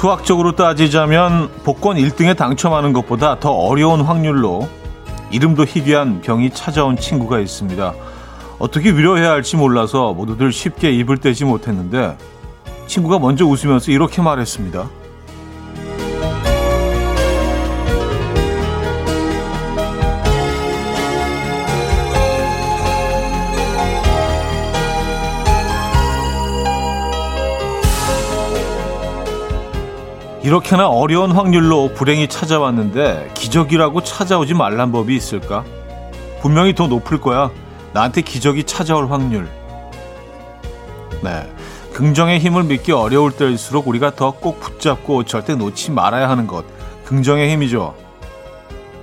수학적으로 따지자면 복권 1등에 당첨하는 것보다 더 어려운 확률로 이름도 희귀한 병이 찾아온 친구가 있습니다. 어떻게 위로해야 할지 몰라서 모두들 쉽게 입을 떼지 못했는데 친구가 먼저 웃으면서 이렇게 말했습니다. 이렇게나 어려운 확률로 불행이 찾아왔는데 기적이라고 찾아오지 말란 법이 있을까? 분명히 더 높을 거야. 나한테 기적이 찾아올 확률. 네. 긍정의 힘을 믿기 어려울 때일수록 우리가 더 꼭 붙잡고 절대 놓지 말아야 하는 것. 긍정의 힘이죠.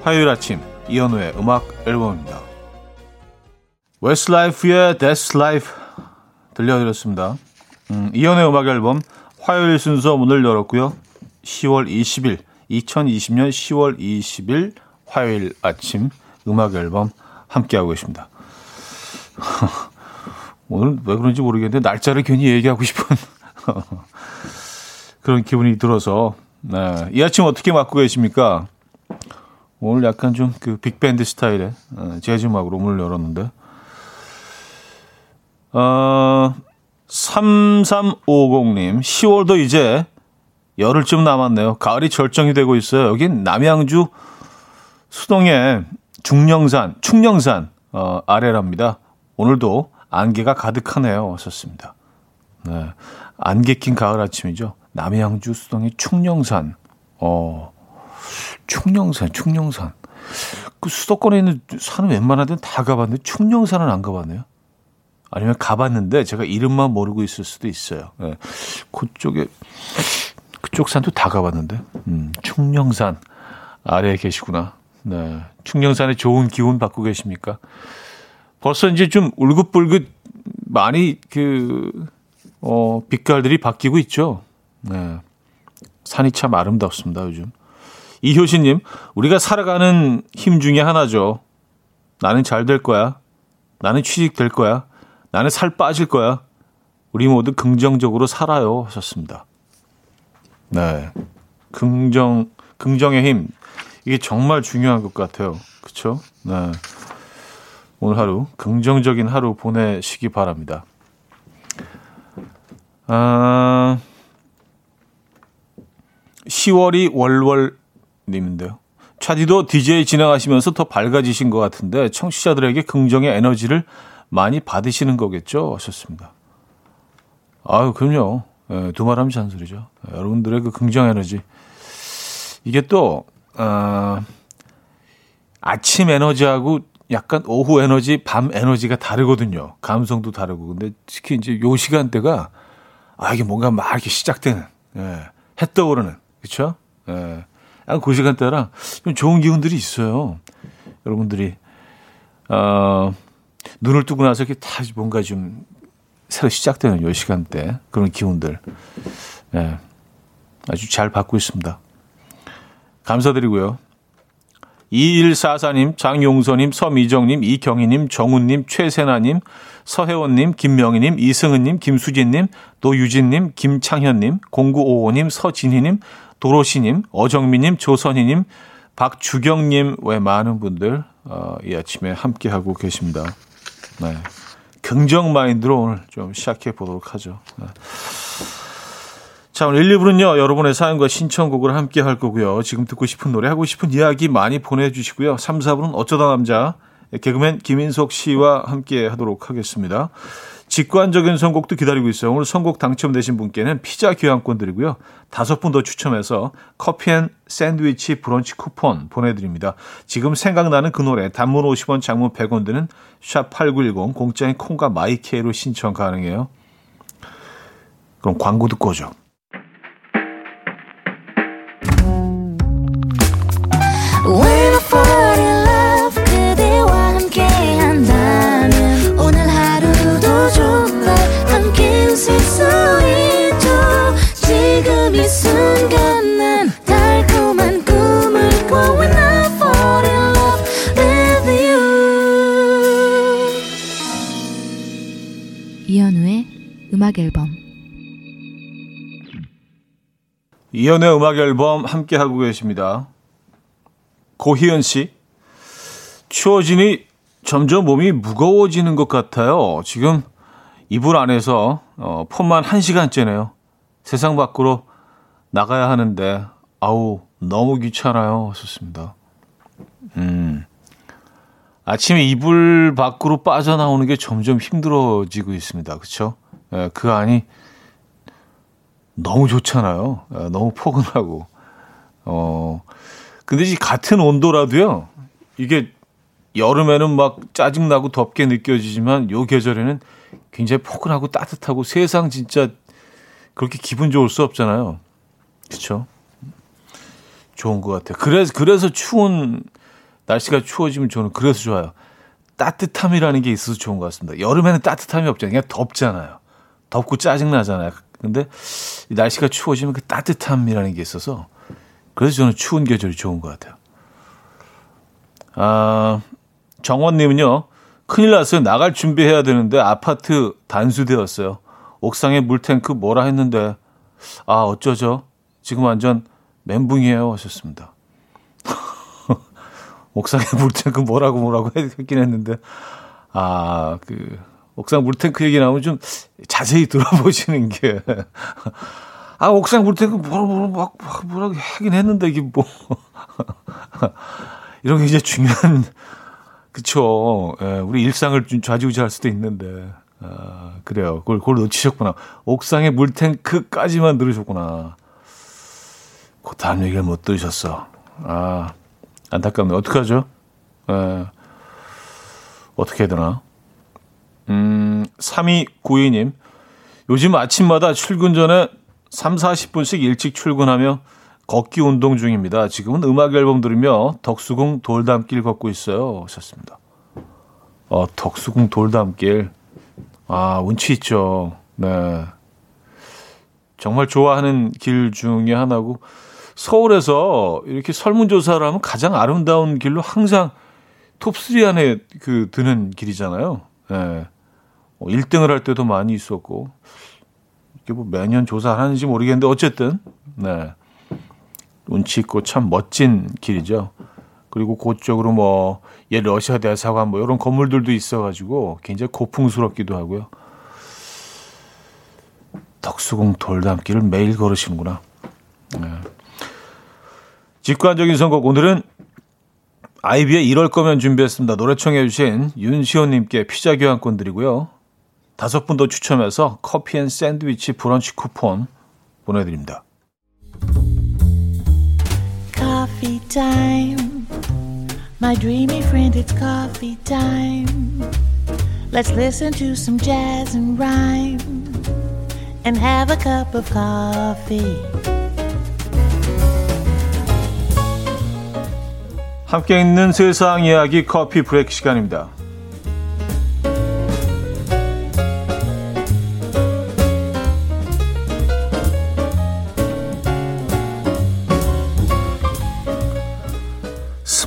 화요일 아침 이현우의 음악 앨범입니다. 웨스트라이프의 That's Life 들려드렸습니다. 음, 이현우의 음악 앨범 화요일 순서 문을 열었고요. 10월 20일, 2020년 10월 20일 화요일 아침 음악 앨범 함께하고 계십니다. 오늘 왜 그런지 모르겠는데 날짜를 괜히 얘기하고 싶은 그런 기분이 들어서 네. 이 아침 어떻게 맞고 계십니까? 오늘 약간 좀 그 빅밴드 스타일의 어, 재즈 음악으로 문을 열었는데 어, 3350님 10월도 이제 열흘쯤 남았네요. 가을이 절정이 되고 있어요. 여긴 남양주 수동의 중령산, 충령산 어, 아래랍니다. 오늘도 안개가 가득하네요. 왔었습니다. 네. 안개 낀 가을 아침이죠. 남양주 수동의 충령산. 어, 충령산, 충령산. 그 수도권에 있는 산은 웬만한 데는 다 가봤는데 충령산은 안 가봤네요. 아니면 가봤는데 제가 이름만 모르고 있을 수도 있어요. 네. 그쪽에 그쪽 산도 다 가봤는데. 음, 충령산 아래에 계시구나. 네. 충령산에 좋은 기운 받고 계십니까? 벌써 이제 좀 울긋불긋 많이 그, 어, 빛깔들이 바뀌고 있죠. 네. 산이 참 아름답습니다, 요즘. 이효신님, 우리가 살아가는 힘 중에 하나죠. 나는 잘 될 거야. 나는 취직 될 거야. 나는 살 빠질 거야. 우리 모두 긍정적으로 살아요. 하셨습니다. 네. 긍정, 긍정의 힘. 이게 정말 중요한 것 같아요. 그쵸? 네. 오늘 하루 긍정적인 하루 보내시기 바랍니다. 아, 10월이 월월님인데요. 차디도 DJ 진행하시면서 더 밝아지신 것 같은데 청취자들에게 긍정의 에너지를 많이 받으시는 거겠죠? 하셨습니다. 아유, 그럼요. 예, 두말 하면 잔소리죠. 예, 여러분들의 그 긍정 에너지. 이게 또, 어, 아침 에너지하고 약간 오후 에너지, 밤 에너지가 다르거든요. 감성도 다르고. 근데 특히 이제 요 시간대가, 아, 이게 뭔가 막 이렇게 시작되는, 예, 해 떠오르는, 그쵸? 예. 그 시간대랑 좀 좋은 기운들이 있어요. 여러분들이, 어, 눈을 뜨고 나서 이렇게 다 뭔가 좀 새로 시작되는 요 시간대 그런 기운들 예, 아주 잘 받고 있습니다. 감사드리고요. 2144님, 장용서님, 서미정님, 이경희님, 정훈님, 최세나님, 서혜원님, 김명희님, 이승은님, 김수진님, 노유진님, 김창현님, 0955님, 서진희님, 도로시님, 어정미님, 조선희님, 박주경님 외 많은 분들 어, 이 아침에 함께하고 계십니다. 네. 긍정 마인드로 오늘 좀 시작해 보도록 하죠. 네. 자, 오늘 1, 2부는요, 여러분의 사연과 신청곡을 함께 할 거고요. 지금 듣고 싶은 노래, 하고 싶은 이야기 많이 보내주시고요. 3, 4부는 어쩌다 남자, 개그맨 김인석 씨와 함께 하도록 하겠습니다. 직관적인 선곡도 기다리고 있어요. 오늘 선곡 당첨되신 분께는 피자 교환권 드리고요. 다섯 분 더 추첨해서 커피 and 샌드위치 브런치 쿠폰 보내드립니다. 지금 생각나는 그 노래 단문 50원 장문 100원 드는 샵8910 공짜인 콩과 마이케이로 신청 가능해요. 그럼 광고 듣고 오죠. 음악 앨범 이연의 음악 앨범 함께 하고 계십니다. 고희연 씨. 추워지니 점점 몸이 무거워지는 것 같아요. 지금 이불 안에서 어, 폰만 한 시간째네요. 세상 밖으로 나가야 하는데 아우 너무 귀찮아요. 하셨습니다. 음. 아침에 이불 밖으로 빠져나오는 게 점점 힘들어지고 있습니다. 그렇죠? 예, 그 안이 너무 좋잖아요. 예, 너무 포근하고. 어. 근데 이 같은 온도라도요. 이게 여름에는 막 짜증나고 덥게 느껴지지만 요 계절에는 굉장히 포근하고 따뜻하고 세상 진짜 그렇게 기분 좋을 수 없잖아요. 그렇죠? 좋은 것 같아요. 그래서 그래서 추운 날씨가 추워지면 저는 그래서 좋아요. 따뜻함이라는 게 있어서 좋은 것 같습니다. 여름에는 따뜻함이 없잖아요. 그냥 덥잖아요. 덥고 짜증 나잖아요. 근데 날씨가 추워지면 그 따뜻함이라는 게 있어서 그래서 저는 추운 계절이 좋은 것 같아요. 아, 정원님은요, 큰일 났어요. 나갈 준비해야 되는데 아파트 단수되었어요. 옥상에 물탱크 뭐라 했는데, 아, 어쩌죠? 지금 완전 멘붕이에요. 하셨습니다. 옥상에 물탱크 뭐라고 뭐라고 했긴 했는데, 아, 그, 옥상 물탱크 얘기 나오면 좀 자세히 들어보시는 게. 아, 옥상 물탱크 뭐라고, 뭐라고, 뭐라고 하긴 했는데, 이게 뭐. 이런 게 이제 중요한, 그쵸. 예, 우리 일상을 좀 좌지우지할 수도 있는데. 아, 그래요. 그걸, 그걸 놓치셨구나. 옥상에 물탱크까지만 들으셨구나. 그 다음 얘기를 못 들으셨어. 아, 안타깝네. 어떡하죠? 예, 어떻게 해야 되나? 음, 3292님. 요즘 아침마다 출근 전에 3, 40분씩 일찍 출근하며 걷기 운동 중입니다. 지금은 음악 앨범 들으며 덕수궁 돌담길 걷고 있어요. 하셨습니다. 어, 덕수궁 돌담길. 아, 운치 있죠. 네. 정말 좋아하는 길 중에 하나고 서울에서 이렇게 설문조사를 하면 가장 아름다운 길로 항상 톱3 안에 그 드는 길이잖아요. 네. 1등을 할 때도 많이 있었고 이게 뭐 매년 조사를 하는지 모르겠는데 어쨌든 네. 운치 있고 참 멋진 길이죠. 그리고 그쪽으로 뭐, 옛 러시아 대사관 뭐 이런 건물들도 있어가지고 굉장히 고풍스럽기도 하고요. 덕수궁 돌담길을 매일 걸으시는구나. 네. 직관적인 선곡 오늘은 아이비의 이럴 거면 준비했습니다. 노래 청해 주신 윤시호님께 피자 교환권 드리고요. 다섯 분 더 추첨해서 커피 and 샌드위치 브런치 쿠폰 보내드립니다. Coffee time. My dreamy friend, it's coffee time. Let's listen to some jazz and rhyme and have a cup of coffee. 함께 있는 세상 이야기 커피 브레이크 시간입니다.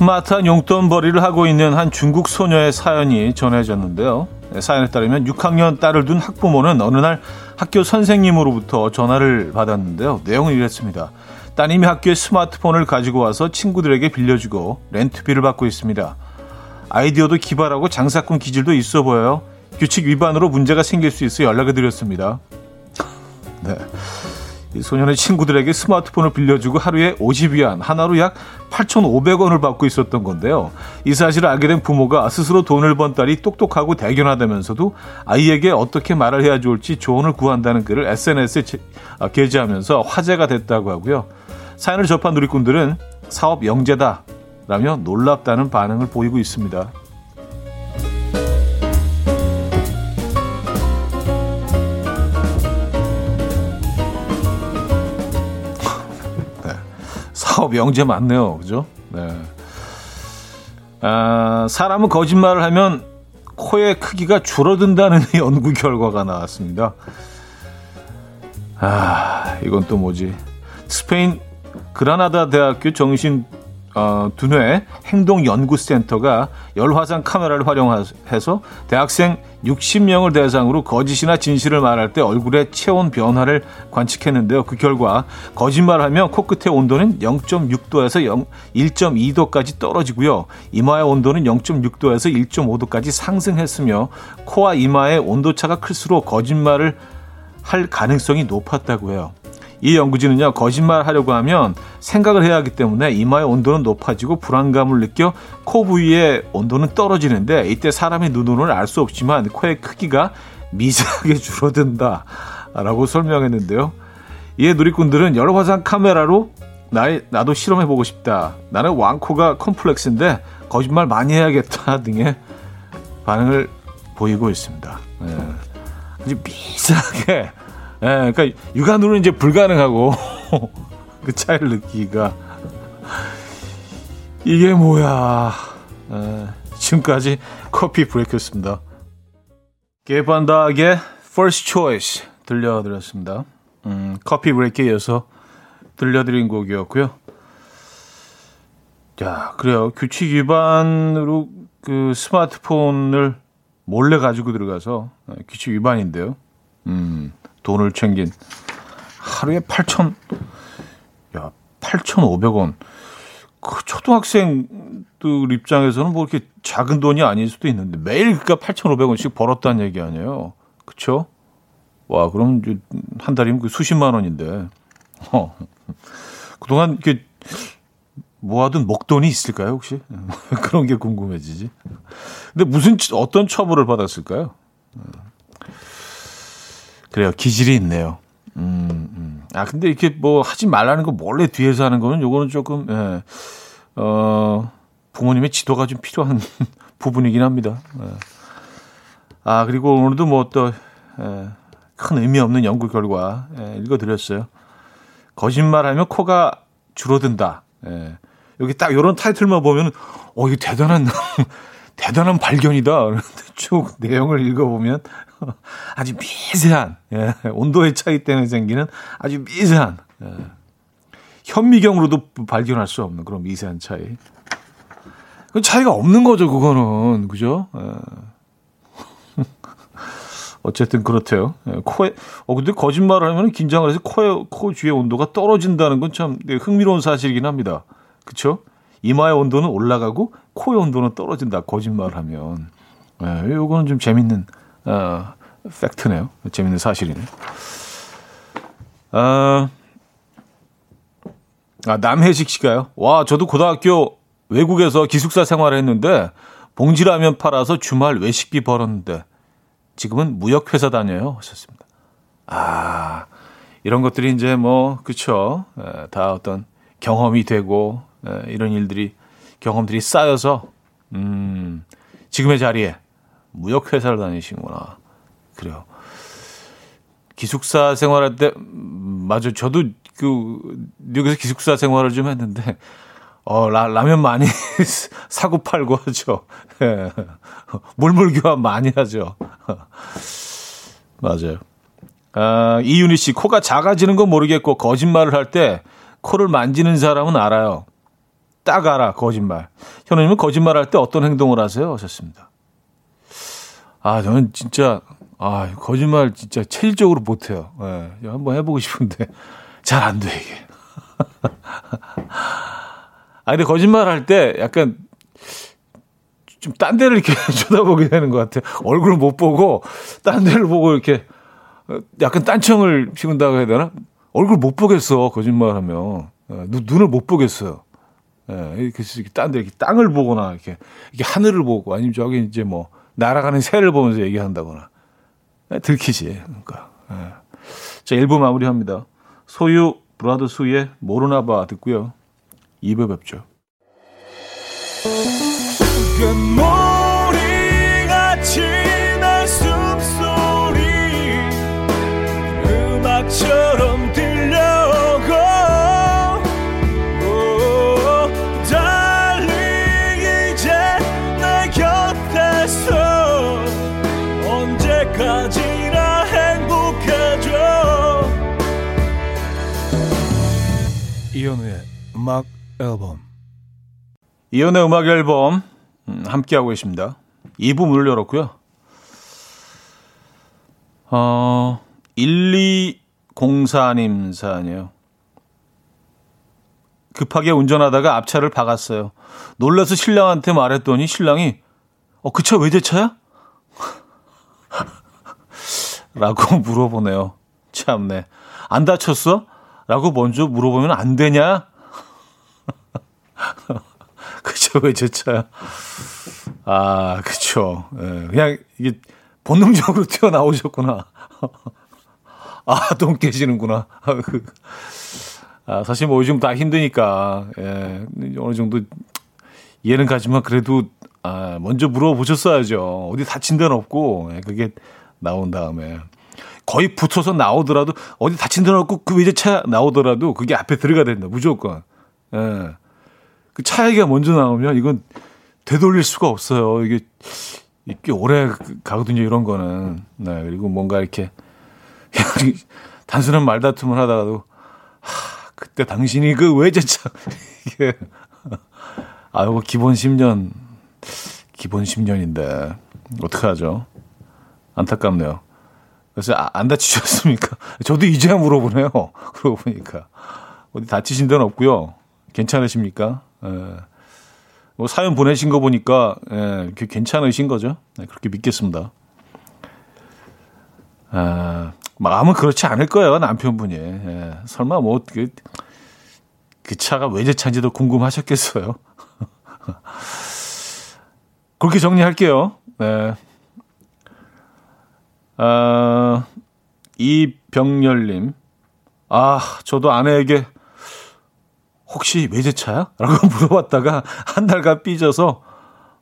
스마트한 용돈벌이를 하고 있는 한 중국 소녀의 사연이 전해졌는데요. 사연에 따르면 6학년 딸을 둔 학부모는 어느 날 학교 선생님으로부터 전화를 받았는데요. 내용은 이랬습니다. 따님이 학교에 스마트폰을 가지고 와서 친구들에게 빌려주고 렌트비를 받고 있습니다. 아이디어도 기발하고 장사꾼 기질도 있어 보여요. 규칙 위반으로 문제가 생길 수 있어 연락을 드렸습니다. 네. 이 소년의 친구들에게 스마트폰을 빌려주고 하루에 50위안, 하나로 약 8,500원을 받고 있었던 건데요. 이 사실을 알게 된 부모가 스스로 돈을 번 딸이 똑똑하고 대견하다면서도 아이에게 어떻게 말을 해야 좋을지 조언을 구한다는 글을 SNS에 아, 게재하면서 화제가 됐다고 하고요. 사연을 접한 누리꾼들은 사업 영재다 라며 놀랍다는 반응을 보이고 있습니다. 영재 맞네요. 그죠? 네. 아, 사람은 거짓말을 하면 코의 크기가 줄어든다는 연구 결과가 나왔습니다. 아, 이건 또 뭐지? 스페인 그라나다 대학교 정신 어, 두뇌 행동연구센터가 열화상 카메라를 활용해서 대학생 60명을 대상으로 거짓이나 진실을 말할 때 얼굴의 체온 변화를 관측했는데요. 그 결과 거짓말하면 코끝의 온도는 0.6도에서 1.2도까지 떨어지고요. 이마의 온도는 0.6도에서 1.5도까지 상승했으며 코와 이마의 온도차가 클수록 거짓말을 할 가능성이 높았다고 해요. 이 연구진은요, 거짓말 하려고 하면 생각을 해야 하기 때문에 이마의 온도는 높아지고 불안감을 느껴 코 부위의 온도는 떨어지는데 이때 사람의 눈으로는 알 수 없지만 코의 크기가 미세하게 줄어든다. 라고 설명했는데요. 이에 누리꾼들은 여러 화상 카메라로 나의, 나도 실험해보고 싶다. 나는 왕코가 컴플렉스인데 거짓말 많이 해야겠다 등의 반응을 보이고 있습니다. 예. 미세하게 예, 그러니까 육안으로는 이제 불가능하고 그 차이를 느끼기가 이게 뭐야? 예, 지금까지 커피 브레이크였습니다. 게반다의 First Choice 들려드렸습니다. 음, 커피 브레이크에 이어서 들려드린 곡이었고요. 자, 그래요. 규칙 위반으로 그 스마트폰을 몰래 가지고 들어가서 예, 규칙 위반인데요. 음, 돈을 챙긴 하루에 8천 야 8,500원. 그 초등학생들 입장에서는 뭐 이렇게 작은 돈이 아닐 수도 있는데 매일 그니까 8,500원씩 벌었다는 얘기 아니에요. 그쵸? 와, 그럼 한 달이면 그 수십만 원인데. 어. 그동안 이렇게 모아둔 목돈이 있을까요, 혹시? 그런 게 궁금해지지. 근데 무슨, 어떤 처벌을 받았을까요? 그래요. 기질이 있네요. 음, 음. 아, 근데 이렇게 뭐 하지 말라는 거 몰래 뒤에서 하는 거는 요거는 조금, 예, 어, 부모님의 지도가 좀 필요한 부분이긴 합니다. 예. 아, 그리고 오늘도 뭐 또, 예, 큰 의미 없는 연구 결과, 예, 읽어드렸어요. 거짓말하면 코가 줄어든다. 예. 여기 딱 요런 타이틀만 보면, 어, 이거 대단한, 대단한 발견이다. 쭉 내용을 읽어보면 아주 미세한 예, 온도의 차이 때문에 생기는 아주 미세한 예, 현미경으로도 발견할 수 없는 그런 미세한 차이. 그 차이가 없는 거죠, 그거는 그죠? 예. 어쨌든 그렇대요. 예, 코에 어 근데 거짓말을 하면 긴장을 해서 코에 코 주위의 온도가 떨어진다는 건 참 흥미로운 사실이긴 합니다. 그렇죠? 이마의 온도는 올라가고 코의 온도는 떨어진다. 거짓말을 하면. 예, 요거는 좀 재밌는 어, 팩트네요. 재밌는 사실이네. 아, 아, 남혜식 씨가요. 와, 저도 고등학교 외국에서 기숙사 생활을 했는데 봉지라면 팔아서 주말 외식비 벌었는데 지금은 무역회사 다녀요. 하셨습니다. 아, 이런 것들이 이제 뭐, 그쵸. 에, 다 어떤 경험이 되고, 에, 이런 일들이, 경험들이 쌓여서, 음, 지금의 자리에 무역회사를 다니시구나. 그래요. 기숙사 생활할 때, 맞아. 저도 그, 뉴욕에서 기숙사 생활을 좀 했는데, 어, 라, 라면 많이 사고 팔고 하죠. 예. 물물 교환 많이 하죠. 맞아요. 아, 이윤희 씨, 코가 작아지는 건 모르겠고, 거짓말을 할 때 코를 만지는 사람은 알아요. 딱 알아, 거짓말. 현우님은 거짓말 할 때 어떤 행동을 하세요? 하셨습니다. 아, 저는 진짜, 아, 거짓말 진짜 체질적으로 못해요. 예, 한번 해보고 싶은데, 잘 안 돼, 이게. 아, 근데 거짓말 할 때 약간, 좀 딴 데를 이렇게 쳐다보게 되는 것 같아요. 얼굴을 못 보고, 딴 데를 보고 이렇게, 약간 딴청을 피운다고 해야 되나? 얼굴 못 보겠어, 거짓말 하면. 예, 눈을 못 보겠어요. 예, 이렇게, 딴 데, 이렇게 땅을 보거나, 이렇게, 이렇게 하늘을 보고, 아니면 저기 이제 뭐, 날아가는 새를 보면서 얘기한다거나. 들키지. 그러니까. 예. 자, 1부 마무리합니다. 소유 브라더 수의 모르나 봐 듣고요. 2부 뵙죠. 음악 앨범 이연의 음악 앨범 음, 함께하고 계십니다. 2부 문을 열었고요. 어, 1204님 사연이에요. 급하게 운전하다가 앞차를 박았어요. 놀라서 신랑한테 말했더니 신랑이 어, 그차 외제차야? 라고 물어보네요. 참네. 안 다쳤어? 라고 먼저 물어보면 안 되냐? 그쵸, 외제차야. 아, 그쵸. 예, 그냥 이게 본능적으로 튀어나오셨구나. 아, 똥 깨지는구나. 아, 사실 뭐 요즘 다 힘드니까, 예, 어느 정도 이해는 가지만 그래도, 아, 먼저 물어보셨어야죠. 어디 다친 데는 없고, 예, 그게 나온 다음에. 거의 붙어서 나오더라도, 어디 다친 데는 없고, 그 외제차 나오더라도 그게 앞에 들어가야 된다. 무조건. 예. 그 차 얘기가 먼저 나오면 이건 되돌릴 수가 없어요. 이게, 꽤 오래 가거든요, 이런 거는. 네, 그리고 뭔가 이렇게, 단순한 말다툼을 하다가도, 하, 그때 당신이 그 외제차, 이게, 아, 이거 기본 10년, 기본 10년인데, 어떡하죠? 안타깝네요. 그래서 아, 안 다치셨습니까? 저도 이제야 물어보네요. 그러고 보니까. 어디 다치신 데는 없고요. 괜찮으십니까? 예. 뭐 사연 보내신 거 보니까 예, 괜찮으신 거죠? 네, 그렇게 믿겠습니다. 아, 마음은 그렇지 않을 거예요, 남편분이. 예, 설마 뭐, 그, 그 차가 외제차인지도 궁금하셨겠어요. 그렇게 정리할게요. 네. 아, 이병렬님. 아, 저도 아내에게 혹시 외제차야? 라고 물어봤다가 한 달간 삐져서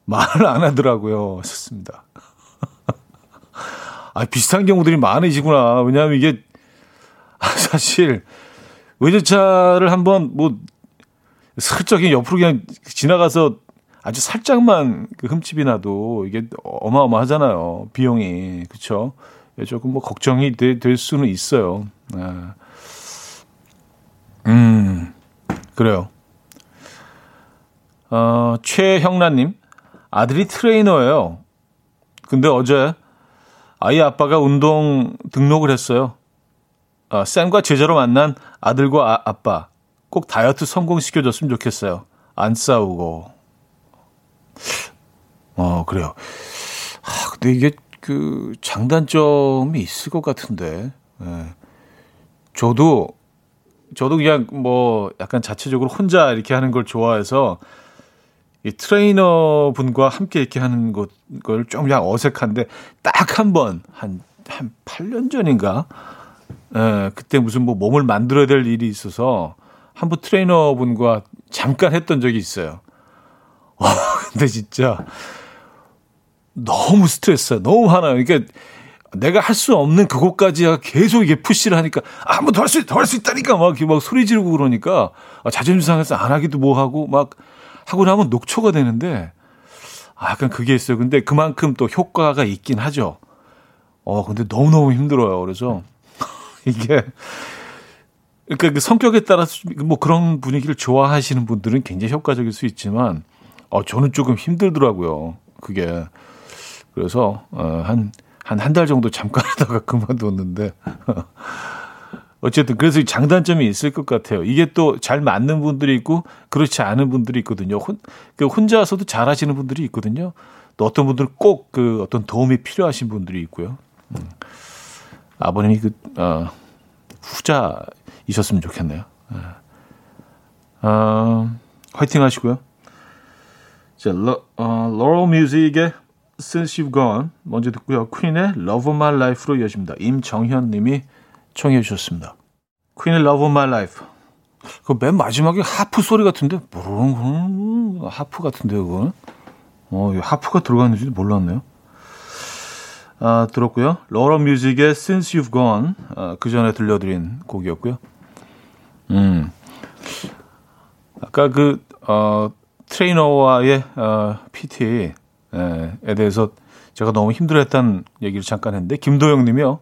말을 안 하더라고요. 좋습니다. 아, 비슷한 경우들이 많으시구나. 왜냐하면 이게 사실 외제차를 한번 뭐 슬쩍이 옆으로 그냥 지나가서 아주 살짝만 그 흠집이 나도 이게 어마어마하잖아요. 비용이. 그쵸? 예, 조금 뭐 걱정이 되, 될 수는 있어요. 아. 음. 그래요. 어, 최형란님, 아들이 트레이너예요. 근데 어제 아이 아빠가 운동 등록을 했어요. 어, 쌤과 제자로 만난 아들과 아, 아빠 꼭 다이어트 성공시켜줬으면 좋겠어요. 안 싸우고. 어, 그래요. 아, 근데 이게 그 장단점이 있을 것 같은데. 예. 저도 저도 그냥 뭐 약간 자체적으로 혼자 이렇게 하는 걸 좋아해서 이 트레이너 분과 함께 이렇게 하는 걸 좀 그냥 어색한데 딱 한 번, 한, 한 8년 전인가? 예, 그때 무슨 뭐 몸을 만들어야 될 일이 있어서 한 번 트레이너 분과 잠깐 했던 적이 있어요. 와, 근데 진짜 너무 스트레스야. 너무 화나요. 그러니까 내가 할 수 없는 그곳까지 계속 이게 push를 하니까 아, 한번 더할 수, 더 할 수 있다니까 막 이렇게 막 소리 지르고 그러니까 아, 자존심 상해서 안 하기도 뭐 하고 막 하고 나면 녹초가 되는데 아, 약간 그게 있어요. 근데 그만큼 또 효과가 있긴 하죠. 어, 근데 너무 너무 힘들어요. 그래서 이게 그러니까 그 성격에 따라서 뭐 그런 분위기를 좋아하시는 분들은 굉장히 효과적일 수 있지만 어, 저는 조금 힘들더라고요. 그게. 그래서 어, 한 한 한 달 정도 잠깐 하다가 그만뒀는데 어쨌든 그래서 장단점이 있을 것 같아요. 이게 또 잘 맞는 분들이 있고 그렇지 않은 분들이 있거든요. 혼, 그 혼자서도 잘 하시는 분들이 있거든요. 또 어떤 분들은 꼭 그 어떤 도움이 필요하신 분들이 있고요. 음. 아버님이 그 어, 후자이셨으면 좋겠네요. 어, 화이팅 하시고요. 자, 러, 어, 로럴 뮤직의 Since You've Gone 먼저 듣고요. 퀸의 Love of My Life로 이어집니다. 임정현 님이 청해 주셨습니다. 퀸의 Love of My Life. 그 맨 마지막에 하프 소리 같은데 뭐런 하프 같은데 그거는 어, 하프가 들어갔는지도 몰랐네요. 아, 들었고요. 러러 뮤직의 Since You've Gone 아, 그 전에 들려드린 곡이었고요. 음. 아까 그 어, 트레이너와의 어, PT 에 대해서 제가 너무 힘들어했다는 얘기를 잠깐 했는데 김도영 님이요.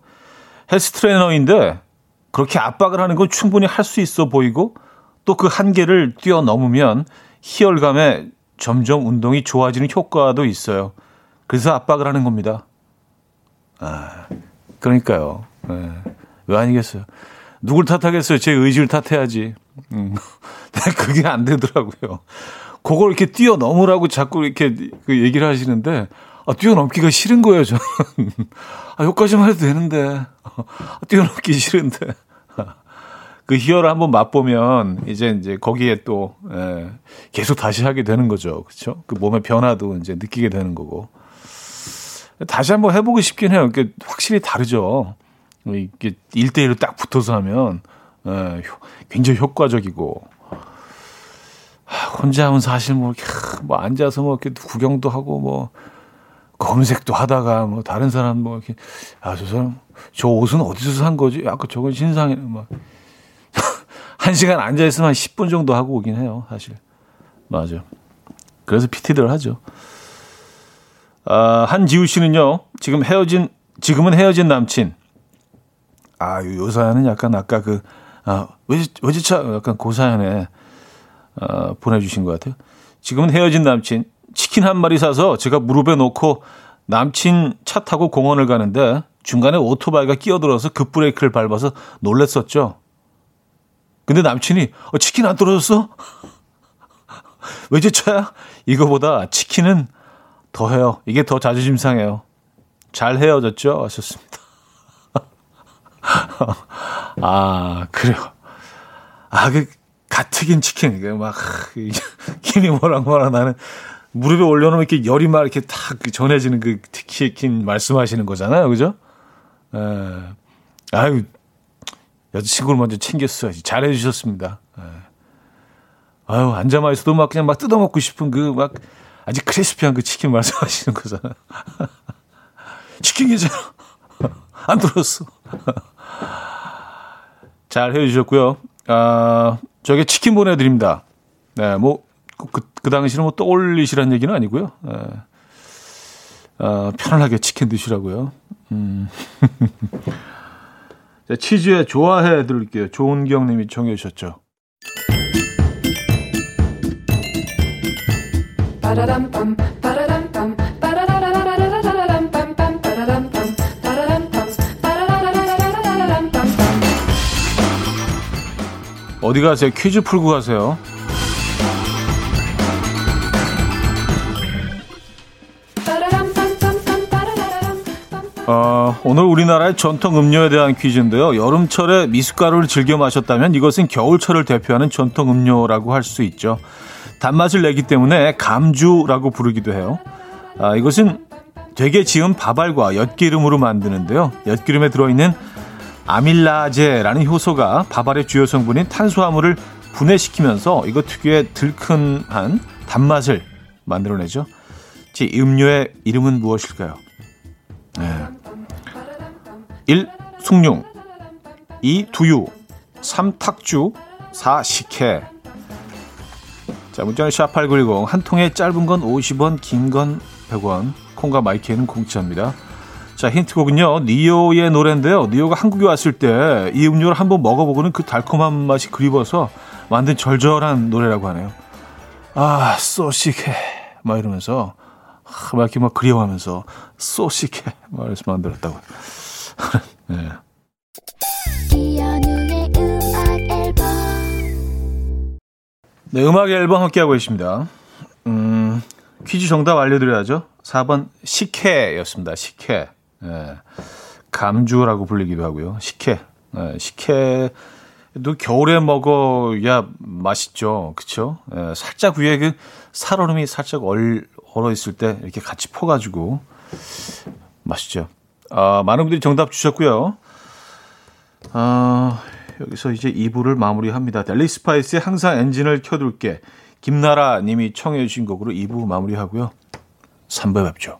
헬스 트레이너인데 그렇게 압박을 하는 건 충분히 할 수 있어 보이고 또 그 한계를 뛰어넘으면 희열감에 점점 운동이 좋아지는 효과도 있어요. 그래서 압박을 하는 겁니다. 아, 그러니까요. 네. 왜 아니겠어요? 누굴 탓하겠어요? 제 의지를 탓해야지. 음. 그게 안 되더라고요. 그걸 이렇게 뛰어넘으라고 자꾸 이렇게 그 얘기를 하시는데, 아, 뛰어넘기가 싫은 거예요, 저는. 아, 여기까지만 해도 되는데. 아, 뛰어넘기 싫은데. 그 희열을 한번 맛보면 이제 이제 거기에 또 예, 계속 다시 하게 되는 거죠. 그렇죠? 그 몸의 변화도 이제 느끼게 되는 거고. 다시 한번 해 보고 싶긴 해요. 이게 확실히 다르죠. 이게 1대1로 딱 붙어서 하면 예, 굉장히 효과적이고 혼자 하면 사실 뭐, 뭐 앉아서 뭐 이렇게 구경도 하고 뭐 검색도 하다가 뭐 다른 사람 뭐 이렇게 아 저 사람 저 옷은 어디서 산 거지? 아까 저건 신상에 막 한 시간 앉아 있으면 한 10분 정도 하고 오긴 해요, 사실. 맞아. 그래서 PT들 하죠. 아, 한지우 씨는요, 지금 헤어진, 지금은 헤어진 남친. 아, 요 사연은 약간 아까 그, 아, 외지, 외지차, 약간 그 사연에, 아, 보내주신 것 같아요. 지금은 헤어진 남친. 치킨 한 마리 사서 제가 무릎에 놓고 남친 차 타고 공원을 가는데 중간에 오토바이가 끼어들어서 급브레이크를 밟아서 놀랬었죠. 근데 남친이 어, 치킨 안 떨어졌어? 외제차야? 이거보다 치킨은 더 해요. 이게 더 자존심 상해요. 잘 헤어졌죠? 하셨습니다. 아, 그래요. 아, 그, 가트긴 치킨. 이게 막, 김이 뭐랑 뭐랑 나는 무릎에 올려놓으면 이렇게 열이 막 이렇게 탁 전해지는 그 치킨 말씀하시는 거잖아요. 그죠? 에, 아유, 여자친구를 먼저 챙겼어야지. 잘해주셨습니다. 예. 아유, 앉아만 있어도 막 그냥 막 뜯어먹고 싶은 그 막 아직 크리스피한 그 치킨 말씀하시는 거잖아. 치킨 괜찮아. 안 들었어. 잘 해주셨고요. 아, 저게 치킨 보내드립니다. 네, 뭐, 그, 그 당시는 뭐 떠올리시란 얘기는 아니고요. 네. 아, 편안하게 치킨 드시라고요. 음. 자, 치즈에 좋아해 드릴게요. 조은경 님이 청해 주셨죠. 어디 가세요? 퀴즈 풀고 가세요. 어, 오늘 우리나라의 전통 음료에 대한 퀴즈인데요. 여름철에 미숫가루를 즐겨 마셨다면 이것은 겨울철을 대표하는 전통 음료라고 할 수 있죠. 단맛을 내기 때문에 감주라고 부르기도 해요. 아, 이것은 되게 지은 밥알과 엿기름으로 만드는데요. 엿기름에 들어있는 아밀라제라는 효소가 밥알의 주요 성분인 탄수화물을 분해시키면서 이것 특유의 들큰한 단맛을 만들어내죠. 제 음료의 이름은 무엇일까요? 네. 1. 숭늉 2. 두유 3. 탁주 4. 식혜 자, 문자는 샵8910 한 통에 짧은 건 50원, 긴 건 100원 콩과 마이키에는 공짜입니다. 자, 힌트곡은요. 니오의 노래인데요. 니오가 한국에 왔을 때 이 음료를 한번 먹어보고는 그 달콤한 맛이 그리워서 만든 절절한 노래라고 하네요. 아, 쏘시게 막 이러면서 막 이렇게 막 그리워하면서 쏘시게 말해서 만들었다고. 네. 네, 음악 앨범 함께하고 계십니다. 음, 퀴즈 정답 알려드려야죠. 4번 식혜였습니다. 식혜. 네. 감주라고 불리기도 하고요. 식혜. 네, 식혜도 겨울에 먹어야 맛있죠. 그쵸? 네, 살짝 위에 그 살얼음이 살짝 얼, 얼어 있을 때 이렇게 같이 퍼가지고 맛있죠. 아, 많은 분들이 정답 주셨고요. 아, 여기서 이제 2부를 마무리합니다. 델리 스파이스의 항상 엔진을 켜둘게. 김나라 님이 청해 주신 곡으로 2부 마무리하고요. 3부에 뵙죠.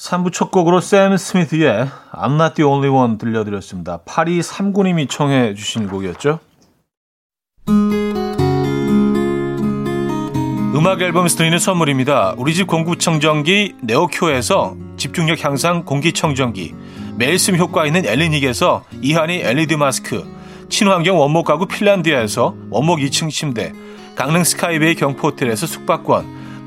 3부 첫 곡으로 샘 스미스의 I'm Not The Only One 들려드렸습니다. 8239님이 청해 주신 곡이었죠. 음악 앨범에서 드리는 선물입니다. 우리 집 공구청정기 네오큐에서 집중력 향상 공기청정기 매일 숨 효과 있는 엘리닉에서 이하니 LED 마스크 친환경 원목 가구 핀란디아에서 원목 2층 침대 강릉 스카이베이 경포호텔에서 숙박권